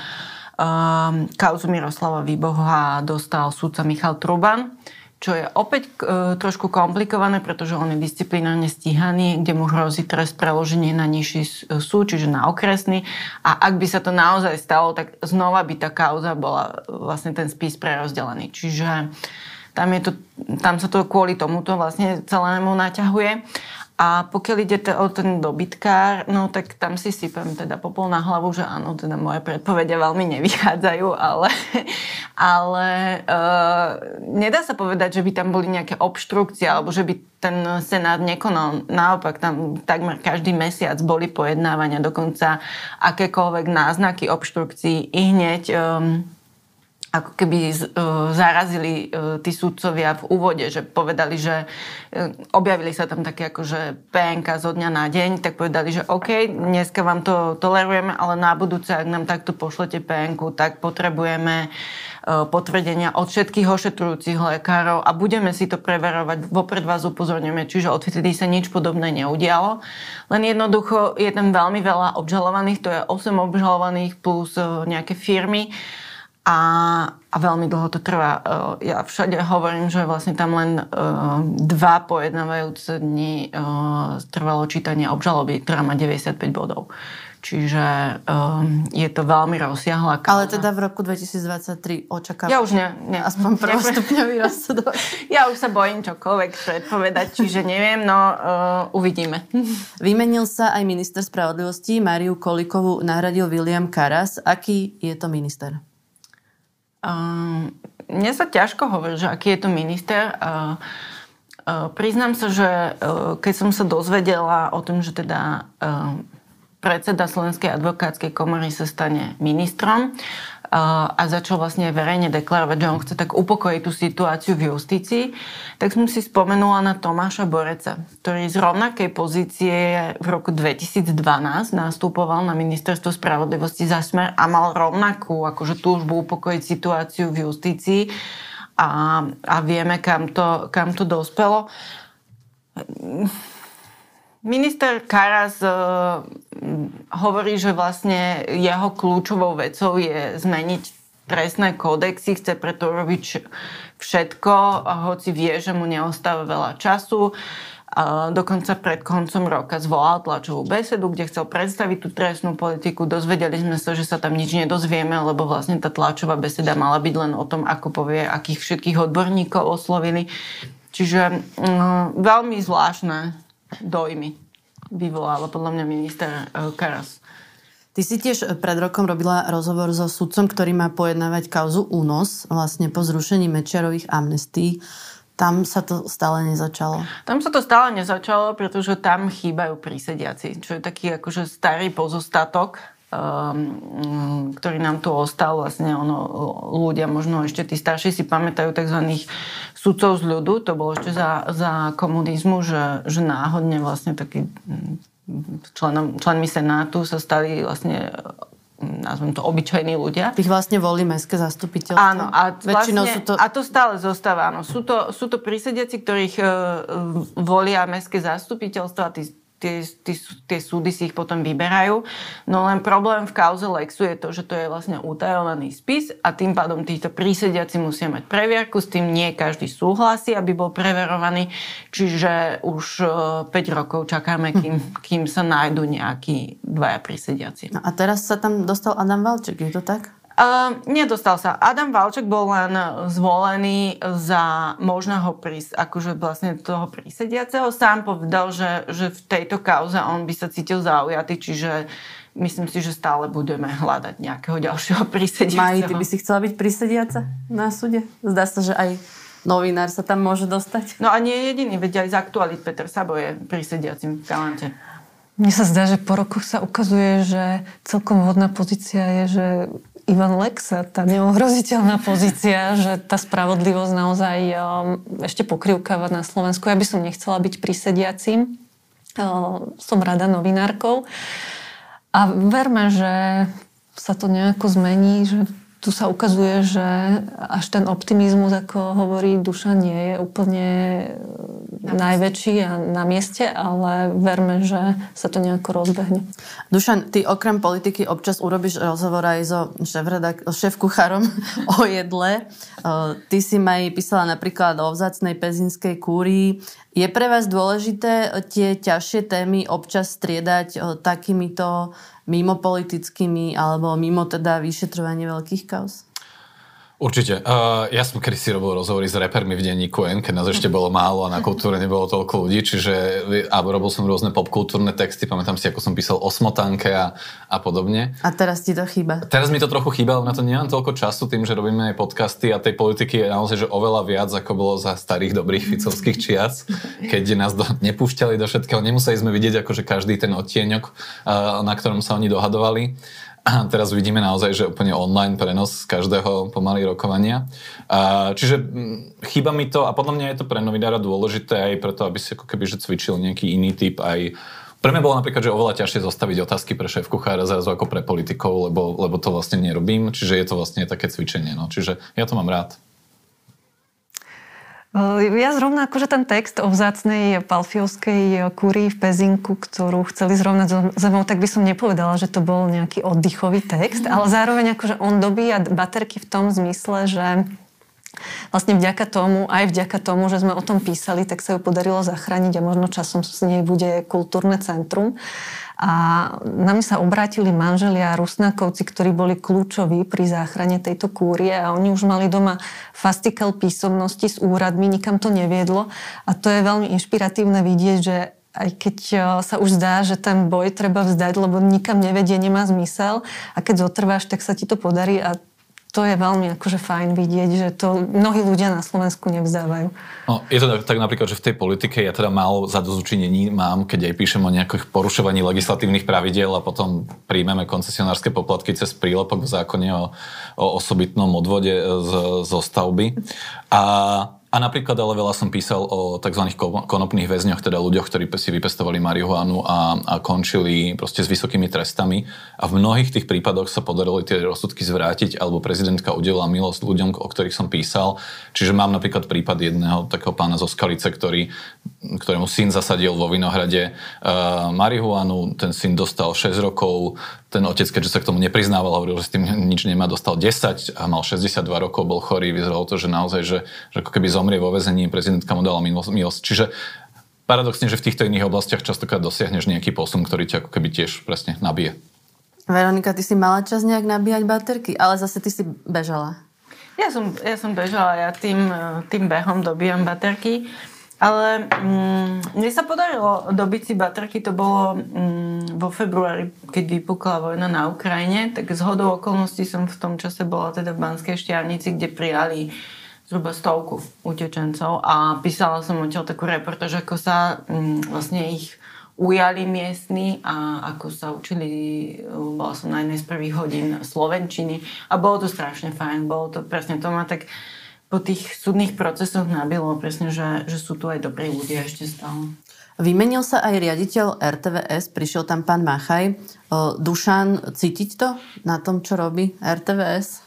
Speaker 4: Um, kauzu Miroslava Výboha dostal súdca Michal Truban, čo je opäť uh, trošku komplikované, pretože on je disciplinárne stíhaný, kde mu hrozí trest preloženie na nižší súd, čiže na okresný. A ak by sa to naozaj stalo, tak znova by tá kauza bola vlastne ten spis prerozdelený. Čiže tam, je to, tam sa to kvôli tomuto vlastne celému naťahuje. A pokiaľ ide o ten dobytkár, no tak tam si sypem teda popol na hlavu, že áno, teda moje predpovede veľmi nevychádzajú, ale, [laughs] ale uh, nedá sa povedať, že by tam boli nejaké obštrukcie, alebo že by ten senát nekonal. Naopak, tam takmer každý mesiac boli pojednávania, dokonca akékoľvek náznaky obštrukcií i hneď um, ako keby uh, zarazili uh, tí sudcovia v úvode, že povedali, že uh, objavili sa tam také ako, že PNK zo dňa na deň, tak povedali, že OK, dneska vám to tolerujeme, ale na budúce, ak nám takto pošlete PNK, tak potrebujeme potvrdenia od všetkých ošetrujúcich lekárov a budeme si to preverovať, vopred vás upozorňujeme, čiže odvtedy sa nič podobné neudialo. Len jednoducho je tam veľmi veľa obžalovaných, to je 8 obžalovaných plus nejaké firmy, a, a veľmi dlho to trvá. E, ja všade hovorím, že vlastne tam len uh, dva pojednávajúce dni uh, trvalo čítanie obžaloby, ktorá má 95 bodov. Čiže um, je to veľmi rozsiahla
Speaker 1: Ale teda v roku 2023 očakávam.
Speaker 4: Ja už ne, ne.
Speaker 1: Aspoň [laughs] prvostupňový rozsudok. [laughs]
Speaker 4: ja už sa bojím čokoľvek predpovedať, čiže neviem, no uh, uvidíme. [laughs]
Speaker 1: Vymenil sa aj minister spravodlivosti, Mariu Kolikovú nahradil William Karas. Aký je to minister?
Speaker 4: Uh, mne sa ťažko hovorí, že aký je to minister. Uh, uh, priznám sa, že uh, keď som sa dozvedela o tom, že teda uh, predseda Slovenskej advokátskej komory sa stane ministrom, a začal vlastne verejne deklarovať, že on chce tak upokojiť tú situáciu v justícii, tak som si spomenula na Tomáša Boreca, ktorý z rovnakej pozície v roku 2012 nastupoval na ministerstvo spravodlivosti za smer a mal rovnakú akože túžbu upokojiť situáciu v justícii a, a vieme, kam to, kam to dospelo. Minister Karas uh, hovorí, že vlastne jeho kľúčovou vecou je zmeniť trestné kódexy, chce preto robiť všetko, hoci vie, že mu neostáva veľa času. Uh, dokonca pred koncom roka zvolal tlačovú besedu, kde chcel predstaviť tú trestnú politiku. Dozvedeli sme sa, že sa tam nič nedozvieme, lebo vlastne tá tlačová beseda mala byť len o tom, ako povie, akých všetkých odborníkov oslovili. Čiže uh, veľmi zvláštne dojmy vyvolala podľa mňa minister Karas.
Speaker 1: Ty si tiež pred rokom robila rozhovor so sudcom, ktorý má pojednávať kauzu únos vlastne po zrušení Mečiarových amnestí. Tam sa to stále nezačalo.
Speaker 4: Tam sa to stále nezačalo, pretože tam chýbajú prísediaci, čo je taký akože starý pozostatok, um, ktorý nám tu ostal. Vlastne ono, ľudia, možno ešte tí starší si pamätajú tzv. sudcov z ľudu. To bolo ešte za, za komunizmu, že, že náhodne vlastne taký členom, členmi Senátu sa stali vlastne nazvem to, obyčajní ľudia.
Speaker 1: Tých vlastne volí mestské zastupiteľstvo.
Speaker 4: Áno, a, vlastne, sú to... a to stále zostáva. Áno. Sú, to, sú to prísediaci, ktorých uh, volia mestské zastupiteľstvo a tí tie, tie, tie súdy si ich potom vyberajú. No len problém v kauze Lexu je to, že to je vlastne utajovaný spis a tým pádom títo prísediaci musia mať previerku, s tým nie každý súhlasí, aby bol preverovaný. Čiže už 5 e, rokov čakáme, kým, kým sa nájdu nejakí dvaja prísediaci.
Speaker 1: No a teraz sa tam dostal Adam Valček, je to tak?
Speaker 4: Uh, nedostal sa. Adam Valček bol len zvolený za možného prís, akože vlastne toho prísediaceho. Sám povedal, že, že v tejto kauze on by sa cítil zaujatý, čiže myslím si, že stále budeme hľadať nejakého ďalšieho [laughs] prísediaceho.
Speaker 1: Mají, ty by si chcela byť prísediaca na súde? Zdá sa, že aj novinár sa tam môže dostať.
Speaker 4: No a nie je jediný, veď aj z aktualit Peter Sabo je prísediacim v Kalante.
Speaker 2: Mne sa zdá, že po rokoch sa ukazuje, že celkom vhodná pozícia je, že Ivan Lexa, tá neohroziteľná pozícia, že tá spravodlivosť naozaj um, ešte pokrivkáva na Slovensku. Ja by som nechcela byť prisediacím. Uh, som rada novinárkou. A verme, že sa to nejako zmení, že tu sa ukazuje, že až ten optimizmus, ako hovorí Duša, nie je úplne najväčší a na mieste, ale verme, že sa to nejako rozbehne.
Speaker 1: Dušan, ty okrem politiky občas urobíš rozhovor aj so šéf-kuchárom [laughs] o jedle. Ty si ma písala napríklad o vzácnej pezinskej kúrii. Je pre vás dôležité tie ťažšie témy občas striedať takýmito mimopolitickými alebo mimo teda vyšetrovanie veľkých kauz?
Speaker 3: Určite. Uh, ja som kedy si robil rozhovory s repermi v denníku N, keď nás ešte bolo málo a na kultúre nebolo toľko ľudí, čiže a robil som rôzne popkultúrne texty, pamätám si, ako som písal o smotanke a, a podobne.
Speaker 1: A teraz ti to chýba?
Speaker 3: Teraz mi to trochu chýba, ale na to nemám toľko času tým, že robíme aj podcasty a tej politiky je naozaj že oveľa viac, ako bolo za starých dobrých ficovských čias, keď nás do, nepúšťali do všetkého. Nemuseli sme vidieť akože každý ten odtieňok, uh, na ktorom sa oni dohadovali. A [clears throat] teraz vidíme naozaj, že úplne online prenos z každého pomaly rokovania. Čiže chýba mi to a podľa mňa je to pre novinára dôležité aj preto, aby si ako keby že cvičil nejaký iný typ aj pre mňa bolo napríklad, že oveľa ťažšie zostaviť otázky pre šéf kuchára zrazu ako pre politikov, lebo, lebo to vlastne nerobím, čiže je to vlastne také cvičenie. No. Čiže ja to mám rád.
Speaker 2: Ja zrovna akože ten text o vzácnej palfiovskej kúrii v Pezinku, ktorú chceli zrovnať so zemou, tak by som nepovedala, že to bol nejaký oddychový text, ale zároveň akože on dobíja baterky v tom zmysle, že Vlastne vďaka tomu, aj vďaka tomu, že sme o tom písali, tak sa ju podarilo zachrániť a možno časom z nej bude kultúrne centrum. A nami sa obrátili manželia Rusnákovci, ktorí boli kľúčoví pri záchrane tejto kúrie a oni už mali doma fastikel písomnosti s úradmi, nikam to neviedlo. A to je veľmi inšpiratívne vidieť, že aj keď e, sa už zdá, že ten boj treba vzdať, lebo nikam nevedie, nemá zmysel a keď zotrváš, tak sa ti to podarí a to je veľmi akože fajn vidieť, že to mnohí ľudia na Slovensku nevzdávajú.
Speaker 3: No, je to tak, napríklad, že v tej politike ja teda málo zadozučinení mám, keď aj píšem o nejakých porušovaní legislatívnych pravidiel a potom príjmeme koncesionárske poplatky cez prílepok v zákone o, o osobitnom odvode z, zo stavby. A a napríklad ale veľa som písal o tzv. konopných väzňoch, teda ľuďoch, ktorí si vypestovali marihuanu a, a končili proste s vysokými trestami. A v mnohých tých prípadoch sa podarilo tie rozsudky zvrátiť, alebo prezidentka udelila milosť ľuďom, o ktorých som písal. Čiže mám napríklad prípad jedného takého pána zo Skalice, ktorý, ktorému syn zasadil vo Vinohrade uh, marihuanu, ten syn dostal 6 rokov, ten otec, keďže sa k tomu nepriznával, hovoril, že s tým nič nemá, dostal 10 a mal 62 rokov, bol chorý, vyzeralo to, že naozaj, že, že ako keby zomrie vo väzení, prezidentka mu dala milosť. Čiže paradoxne, že v týchto iných oblastiach častokrát dosiahneš nejaký posun, ktorý ťa ako keby tiež presne nabije.
Speaker 1: Veronika, ty si mala čas nejak nabíjať baterky, ale zase ty si bežala.
Speaker 4: Ja som, ja som bežala, ja tým, tým behom dobíjam baterky. Ale mm, mne sa podarilo dobiť si baterky, to bolo mm, vo februári keď vypukla vojna na Ukrajine, tak z hodou okolností som v tom čase bola teda v Banskej Štiavnici, kde prijali zhruba stovku utečencov a písala som odtiaľ takú reportáž, ako sa mm, vlastne ich ujali miestni a ako sa učili, bola som na jednej z prvých hodín slovenčiny a bolo to strašne fajn, bolo to presne to ma tak po tých súdnych procesoch nabilo presne, že, že sú tu aj dobrí ľudia ešte stále.
Speaker 1: Vymenil sa aj riaditeľ RTVS, prišiel tam pán Machaj. Dušan, cítiť to na tom, čo robí RTVS?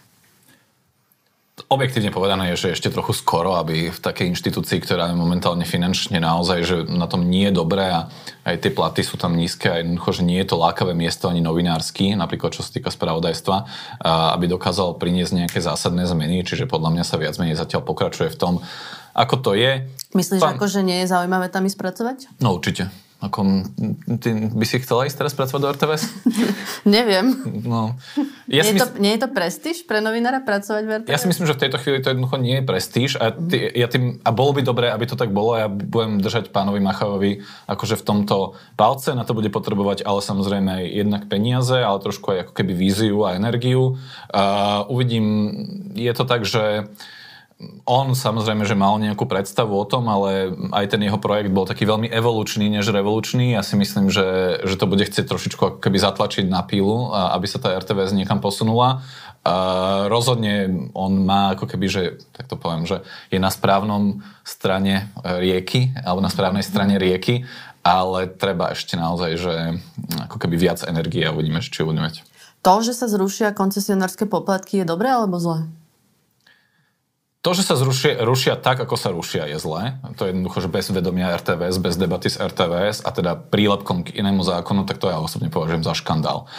Speaker 3: Objektívne povedané je, že ešte trochu skoro, aby v takej inštitúcii, ktorá je momentálne finančne naozaj, že na tom nie je dobré a aj tie platy sú tam nízke a jednoducho, že nie je to lákavé miesto ani novinársky, napríklad čo sa týka spravodajstva, aby dokázal priniesť nejaké zásadné zmeny, čiže podľa mňa sa viac menej zatiaľ pokračuje v tom, ako to je.
Speaker 1: Myslíš, Pán... ako, že nie je zaujímavé tam ísť pracovať?
Speaker 3: No určite. Ako, ty by si chcela ísť teraz pracovať do RTVS? [laughs]
Speaker 1: Neviem.
Speaker 3: No.
Speaker 1: Ja nie, je to, nie je to prestíž pre novinára pracovať v RTVS?
Speaker 3: Ja si myslím, že v tejto chvíli to jednoducho nie je prestíž a, ty, ja tým, a bolo by dobré, aby to tak bolo a ja budem držať pánovi Machavovi akože v tomto palce, na to bude potrebovať ale samozrejme aj jednak peniaze, ale trošku aj ako keby víziu a energiu. Uh, uvidím, je to tak, že on samozrejme, že mal nejakú predstavu o tom, ale aj ten jeho projekt bol taký veľmi evolučný, než revolučný. Ja si myslím, že, že to bude chcieť trošičku keby zatlačiť na pílu, aby sa tá RTVS niekam posunula. A rozhodne on má ako keby, že, tak to poviem, že je na správnom strane rieky, alebo na správnej strane rieky, ale treba ešte naozaj, že ako keby viac energie a uvidíme, či budeme mať.
Speaker 1: To, že sa zrušia koncesionárske poplatky, je dobré alebo zlé?
Speaker 3: To, že sa zrušia, rušia tak, ako sa rušia, je zlé. To je jednoducho, že bez vedomia RTVS, bez debaty s RTVS a teda prílepkom k inému zákonu, tak to ja osobne považujem za škandál.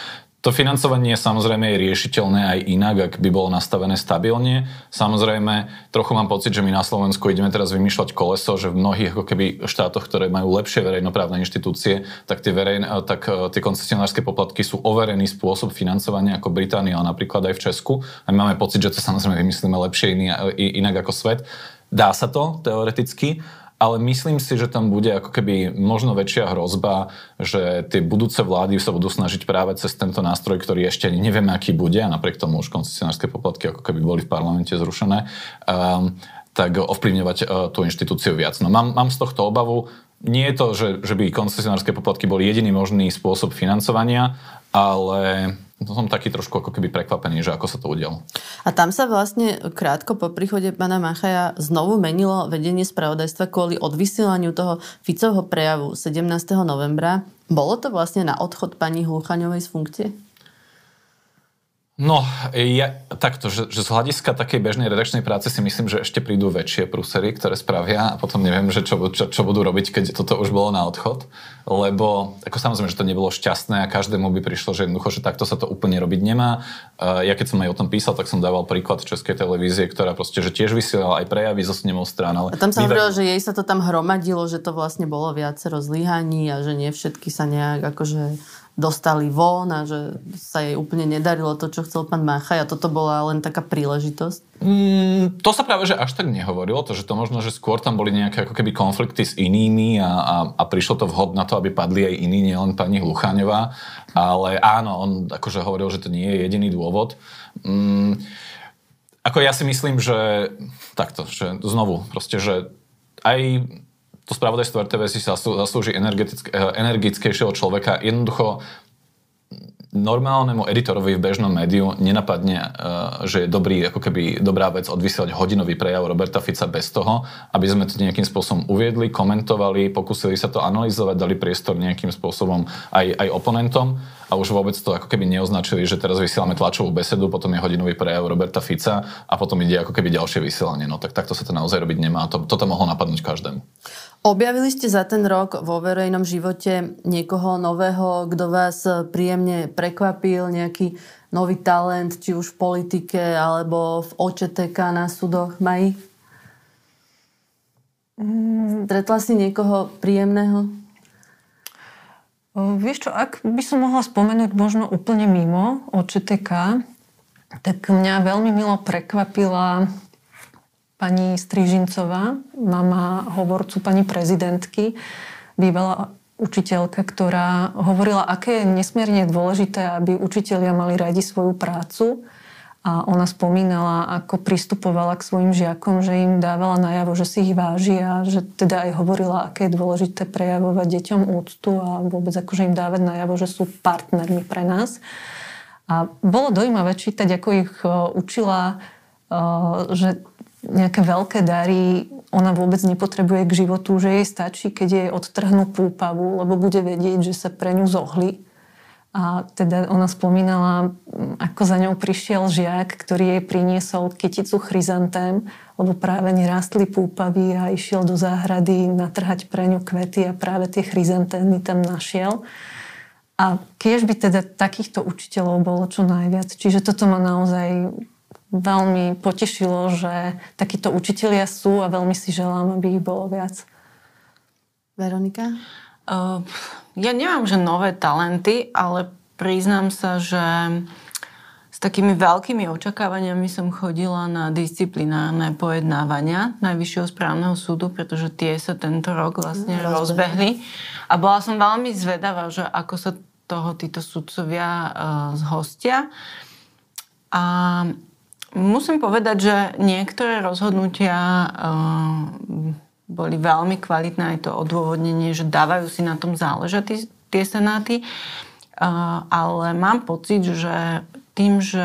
Speaker 3: To financovanie samozrejme je riešiteľné aj inak, ak by bolo nastavené stabilne. Samozrejme, trochu mám pocit, že my na Slovensku ideme teraz vymýšľať koleso, že v mnohých ako keby štátoch, ktoré majú lepšie verejnoprávne inštitúcie, tak tie, verejn, tak e, tie koncesionárske poplatky sú overený spôsob financovania ako Británia, ale napríklad aj v Česku. A my máme pocit, že to samozrejme vymyslíme lepšie iný, inak ako svet. Dá sa to teoreticky, ale myslím si, že tam bude ako keby možno väčšia hrozba, že tie budúce vlády sa budú snažiť práve cez tento nástroj, ktorý ešte nevieme, aký bude, a napriek tomu už koncesionárske poplatky ako keby boli v parlamente zrušené, um, tak ovplyvňovať uh, tú inštitúciu viac. No mám, mám z tohto obavu. Nie je to, že, že by koncesionárske poplatky boli jediný možný spôsob financovania, ale to som taký trošku ako keby prekvapený, že ako sa to udialo.
Speaker 1: A tam sa vlastne krátko po príchode pána Machaja znovu menilo vedenie spravodajstva kvôli odvysielaniu toho Ficovho prejavu 17. novembra. Bolo to vlastne na odchod pani Hluchaňovej z funkcie?
Speaker 3: No, ja takto, že, že z hľadiska takej bežnej redakčnej práce si myslím, že ešte prídu väčšie prúsery, ktoré spravia a potom neviem, že čo, čo, čo budú robiť, keď toto už bolo na odchod. Lebo, ako samozrejme, že to nebolo šťastné a každému by prišlo, že jednoducho, že takto sa to úplne robiť nemá. Ja keď som aj o tom písal, tak som dával príklad Českej televízie, ktorá proste, že tiež vysielala aj prejavy zo snemov strán. Ale
Speaker 1: a tam sa hovorilo, že jej sa to tam hromadilo, že to vlastne bolo viacero zlyhaní a že nie všetky sa nejak akože dostali von a že sa jej úplne nedarilo to, čo chcel pán Máchaj a toto bola len taká príležitosť?
Speaker 3: Mm, to sa práve že až tak nehovorilo, to, že to možno, že skôr tam boli nejaké ako keby konflikty s inými a, a, a prišlo to vhod na to, aby padli aj iní, nielen pani Hlucháňová, ale áno, on akože hovoril, že to nie je jediný dôvod. Mm, ako ja si myslím, že takto, že znovu, proste, že aj to spravodajstvo RTV si zaslúži eh, energickejšieho človeka. Jednoducho normálnemu editorovi v bežnom médiu nenapadne, eh, že je dobrý, ako keby dobrá vec odvysielať hodinový prejav Roberta Fica bez toho, aby sme to nejakým spôsobom uviedli, komentovali, pokúsili sa to analyzovať, dali priestor nejakým spôsobom aj, aj oponentom a už vôbec to ako keby neoznačili, že teraz vysielame tlačovú besedu, potom je hodinový prejav Roberta Fica a potom ide ako keby ďalšie vysielanie. No tak takto sa to naozaj robiť nemá. To, toto mohlo napadnúť každému.
Speaker 1: Objavili ste za ten rok vo verejnom živote niekoho nového, kto vás príjemne prekvapil, nejaký nový talent, či už v politike, alebo v OČTK na súdoch, Mají? Mm. Stretla si niekoho príjemného?
Speaker 2: Vieš čo, ak by som mohla spomenúť možno úplne mimo OČTK, tak mňa veľmi milo prekvapila pani Strižincová, mama hovorcu pani prezidentky, bývala učiteľka, ktorá hovorila, aké je nesmierne dôležité, aby učitelia mali radi svoju prácu. A ona spomínala, ako pristupovala k svojim žiakom, že im dávala najavo, že si ich váži a že teda aj hovorila, aké je dôležité prejavovať deťom úctu a vôbec akože im dávať najavo, že sú partnermi pre nás. A bolo dojímavé čítať, ako ich e, učila, e, že nejaké veľké dary ona vôbec nepotrebuje k životu, že jej stačí, keď jej odtrhnú púpavu, lebo bude vedieť, že sa pre ňu zohli. A teda ona spomínala, ako za ňou prišiel žiak, ktorý jej priniesol kyticu chryzantém, lebo práve nerástli púpavy a išiel do záhrady natrhať pre ňu kvety a práve tie chryzantémy tam našiel. A keď by teda takýchto učiteľov bolo čo najviac. Čiže toto ma naozaj veľmi potešilo, že takíto učitelia sú a veľmi si želám, aby ich bolo viac.
Speaker 1: Veronika? Uh,
Speaker 4: ja nemám, že nové talenty, ale priznám sa, že s takými veľkými očakávaniami som chodila na disciplinárne pojednávania Najvyššieho správneho súdu, pretože tie sa tento rok vlastne no, rozbehli. A bola som veľmi zvedavá, že ako sa toho títo sudcovia uh, zhostia. A Musím povedať, že niektoré rozhodnutia uh, boli veľmi kvalitné, aj to odôvodnenie, že dávajú si na tom záležať tie senáty, ale mám pocit, že tým, že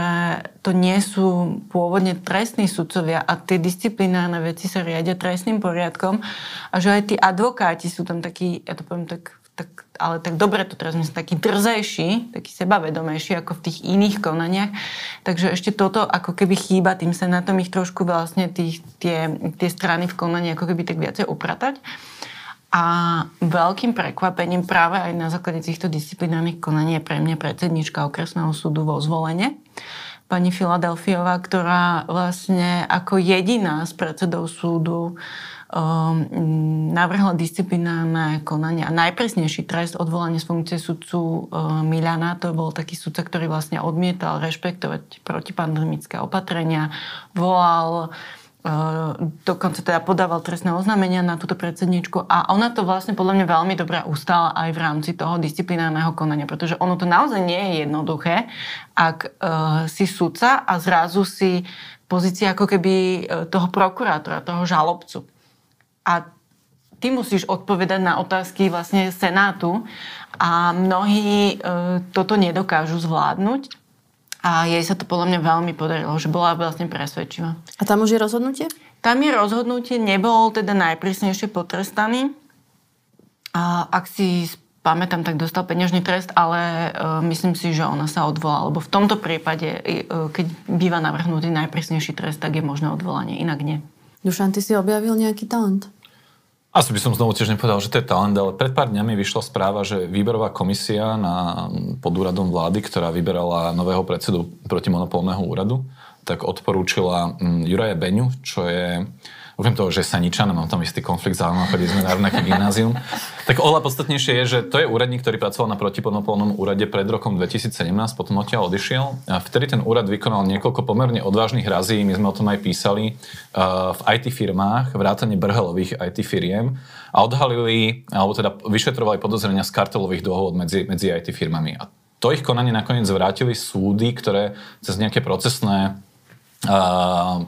Speaker 4: to nie sú pôvodne trestní sudcovia a tie disciplinárne veci sa riadia trestným poriadkom a že aj tí advokáti sú tam takí, ja to poviem tak tak, ale tak dobre to teraz myslím, taký drzejší, taký sebavedomejší ako v tých iných konaniach. Takže ešte toto ako keby chýba, tým sa na tom ich trošku vlastne tých, tie, tie strany v konaní ako keby tak viacej upratať. A veľkým prekvapením práve aj na základe týchto disciplinárnych konaní je pre mňa predsednička okresného súdu vo zvolenie pani Filadelfiová, ktorá vlastne ako jediná z predsedov súdu navrhla disciplinárne konanie. A najpresnejší trest odvolanie z funkcie sudcu ehm, Milana. To bol taký sudca, ktorý vlastne odmietal rešpektovať protipandemické opatrenia, volal ehm, dokonca teda podával trestné oznámenia na túto predsedničku. A ona to vlastne podľa mňa veľmi dobre ustala aj v rámci toho disciplinárneho konania, pretože ono to naozaj nie je jednoduché, ak uh, si sudca a zrazu si pozícia ako keby toho prokurátora, toho žalobcu a ty musíš odpovedať na otázky vlastne Senátu a mnohí e, toto nedokážu zvládnuť. A jej sa to podľa mňa veľmi podarilo, že bola vlastne presvedčivá.
Speaker 1: A tam už je rozhodnutie?
Speaker 4: Tam je rozhodnutie, nebol teda najprísnejšie potrestaný. A ak si pamätám, tak dostal peňažný trest, ale uh, myslím si, že ona sa odvolá, lebo v tomto prípade, uh, keď býva navrhnutý najprísnejší trest, tak je možné odvolanie, inak nie.
Speaker 1: Dušan, ty si objavil nejaký talent?
Speaker 3: Asi by som znovu tiež nepovedal, že to je talent, ale pred pár dňami vyšla správa, že výberová komisia na, pod úradom vlády, ktorá vyberala nového predsedu protimonopolného úradu, tak odporúčila mm, Juraja Beňu, čo je okrem toho, že Saničan, mám tam istý konflikt záujmov, chodili sme na rovnaké gymnázium, tak oveľa podstatnejšie je, že to je úradník, ktorý pracoval na protiponopolnom úrade pred rokom 2017, potom odtiaľ odišiel. A vtedy ten úrad vykonal niekoľko pomerne odvážnych razí, my sme o tom aj písali, uh, v IT firmách, vrátane brhelových IT firiem a odhalili, alebo teda vyšetrovali podozrenia z kartelových dohôd medzi, medzi IT firmami. A to ich konanie nakoniec vrátili súdy, ktoré cez nejaké procesné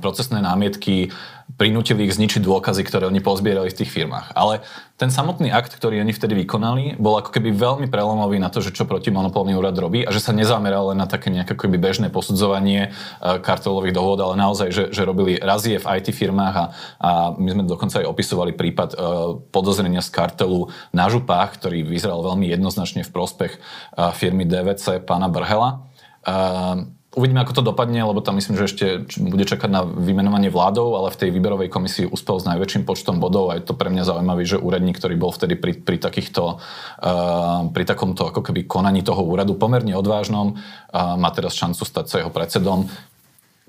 Speaker 3: procesné námietky prinútili ich zničiť dôkazy, ktoré oni pozbierali v tých firmách. Ale ten samotný akt, ktorý oni vtedy vykonali, bol ako keby veľmi prelomový na to, že čo protimonopolný úrad robí a že sa nezameral len na také nejaké keby bežné posudzovanie kartelových dohod, ale naozaj, že, že robili razie v IT firmách a, a my sme dokonca aj opisovali prípad uh, podozrenia z kartelu na župách, ktorý vyzeral veľmi jednoznačne v prospech uh, firmy DVC pána Brhela. Uh, Uvidíme, ako to dopadne, lebo tam myslím, že ešte bude čakať na vymenovanie vládou, ale v tej výberovej komisii uspel s najväčším počtom bodov a je to pre mňa zaujímavý, že úradník, ktorý bol vtedy pri, pri takýchto, uh, pri takomto ako keby konaní toho úradu pomerne odvážnom, uh, má teraz šancu stať sa jeho predsedom.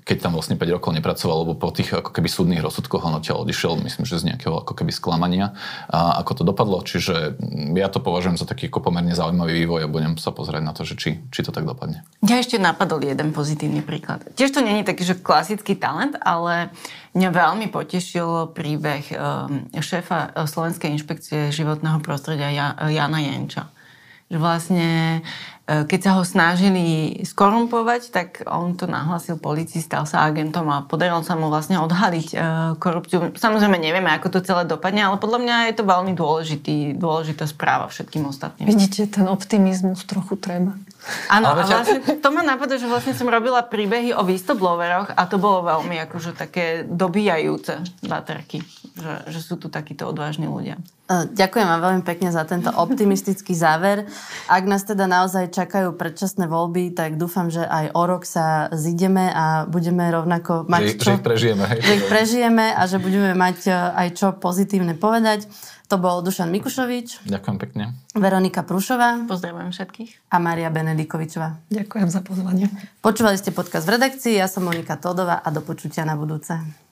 Speaker 3: Keď tam vlastne 5 rokov nepracoval, lebo po tých ako keby súdnych rozsudkoch on odtiaľ odišiel, myslím, že z nejakého ako keby sklamania. A ako to dopadlo, čiže ja to považujem za taký ako pomerne zaujímavý vývoj a budem sa pozrieť na to, že či, či to tak dopadne.
Speaker 4: Ja ešte napadol jeden pozitívny príklad. Tiež to není taký, že klasický talent, ale mňa veľmi potešil príbeh um, šéfa uh, Slovenskej inšpekcie životného prostredia Jana Jenča. Že vlastne E, keď sa ho snažili skorumpovať, tak on to nahlasil policii, stal sa agentom a podarilo sa mu vlastne odhaliť e, korupciu. Samozrejme nevieme, ako to celé dopadne, ale podľa mňa je to veľmi dôležitý, dôležitá správa všetkým ostatným.
Speaker 2: Vidíte, ten optimizmus trochu treba.
Speaker 4: Áno, a vlastne to ma napadá, že vlastne som robila príbehy o whistlebloweroch a to bolo veľmi akože také dobíjajúce baterky, že, že sú tu takíto odvážni ľudia.
Speaker 1: E, ďakujem vám veľmi pekne za tento optimistický záver. Ak nás teda naozaj čakajú predčasné voľby, tak dúfam, že aj o rok sa zideme a budeme rovnako mať
Speaker 3: že, čo... Že ich prežijeme. Hej.
Speaker 1: Že ich prežijeme a že budeme mať e, aj čo pozitívne povedať. To bol Dušan Mikušovič.
Speaker 3: Ďakujem pekne.
Speaker 1: Veronika Prušová.
Speaker 4: Pozdravujem všetkých.
Speaker 1: A Maria Benedikovičová.
Speaker 2: Ďakujem za pozvanie.
Speaker 1: Počúvali ste podcast v redakcii, ja som Monika Todová a do počutia na budúce.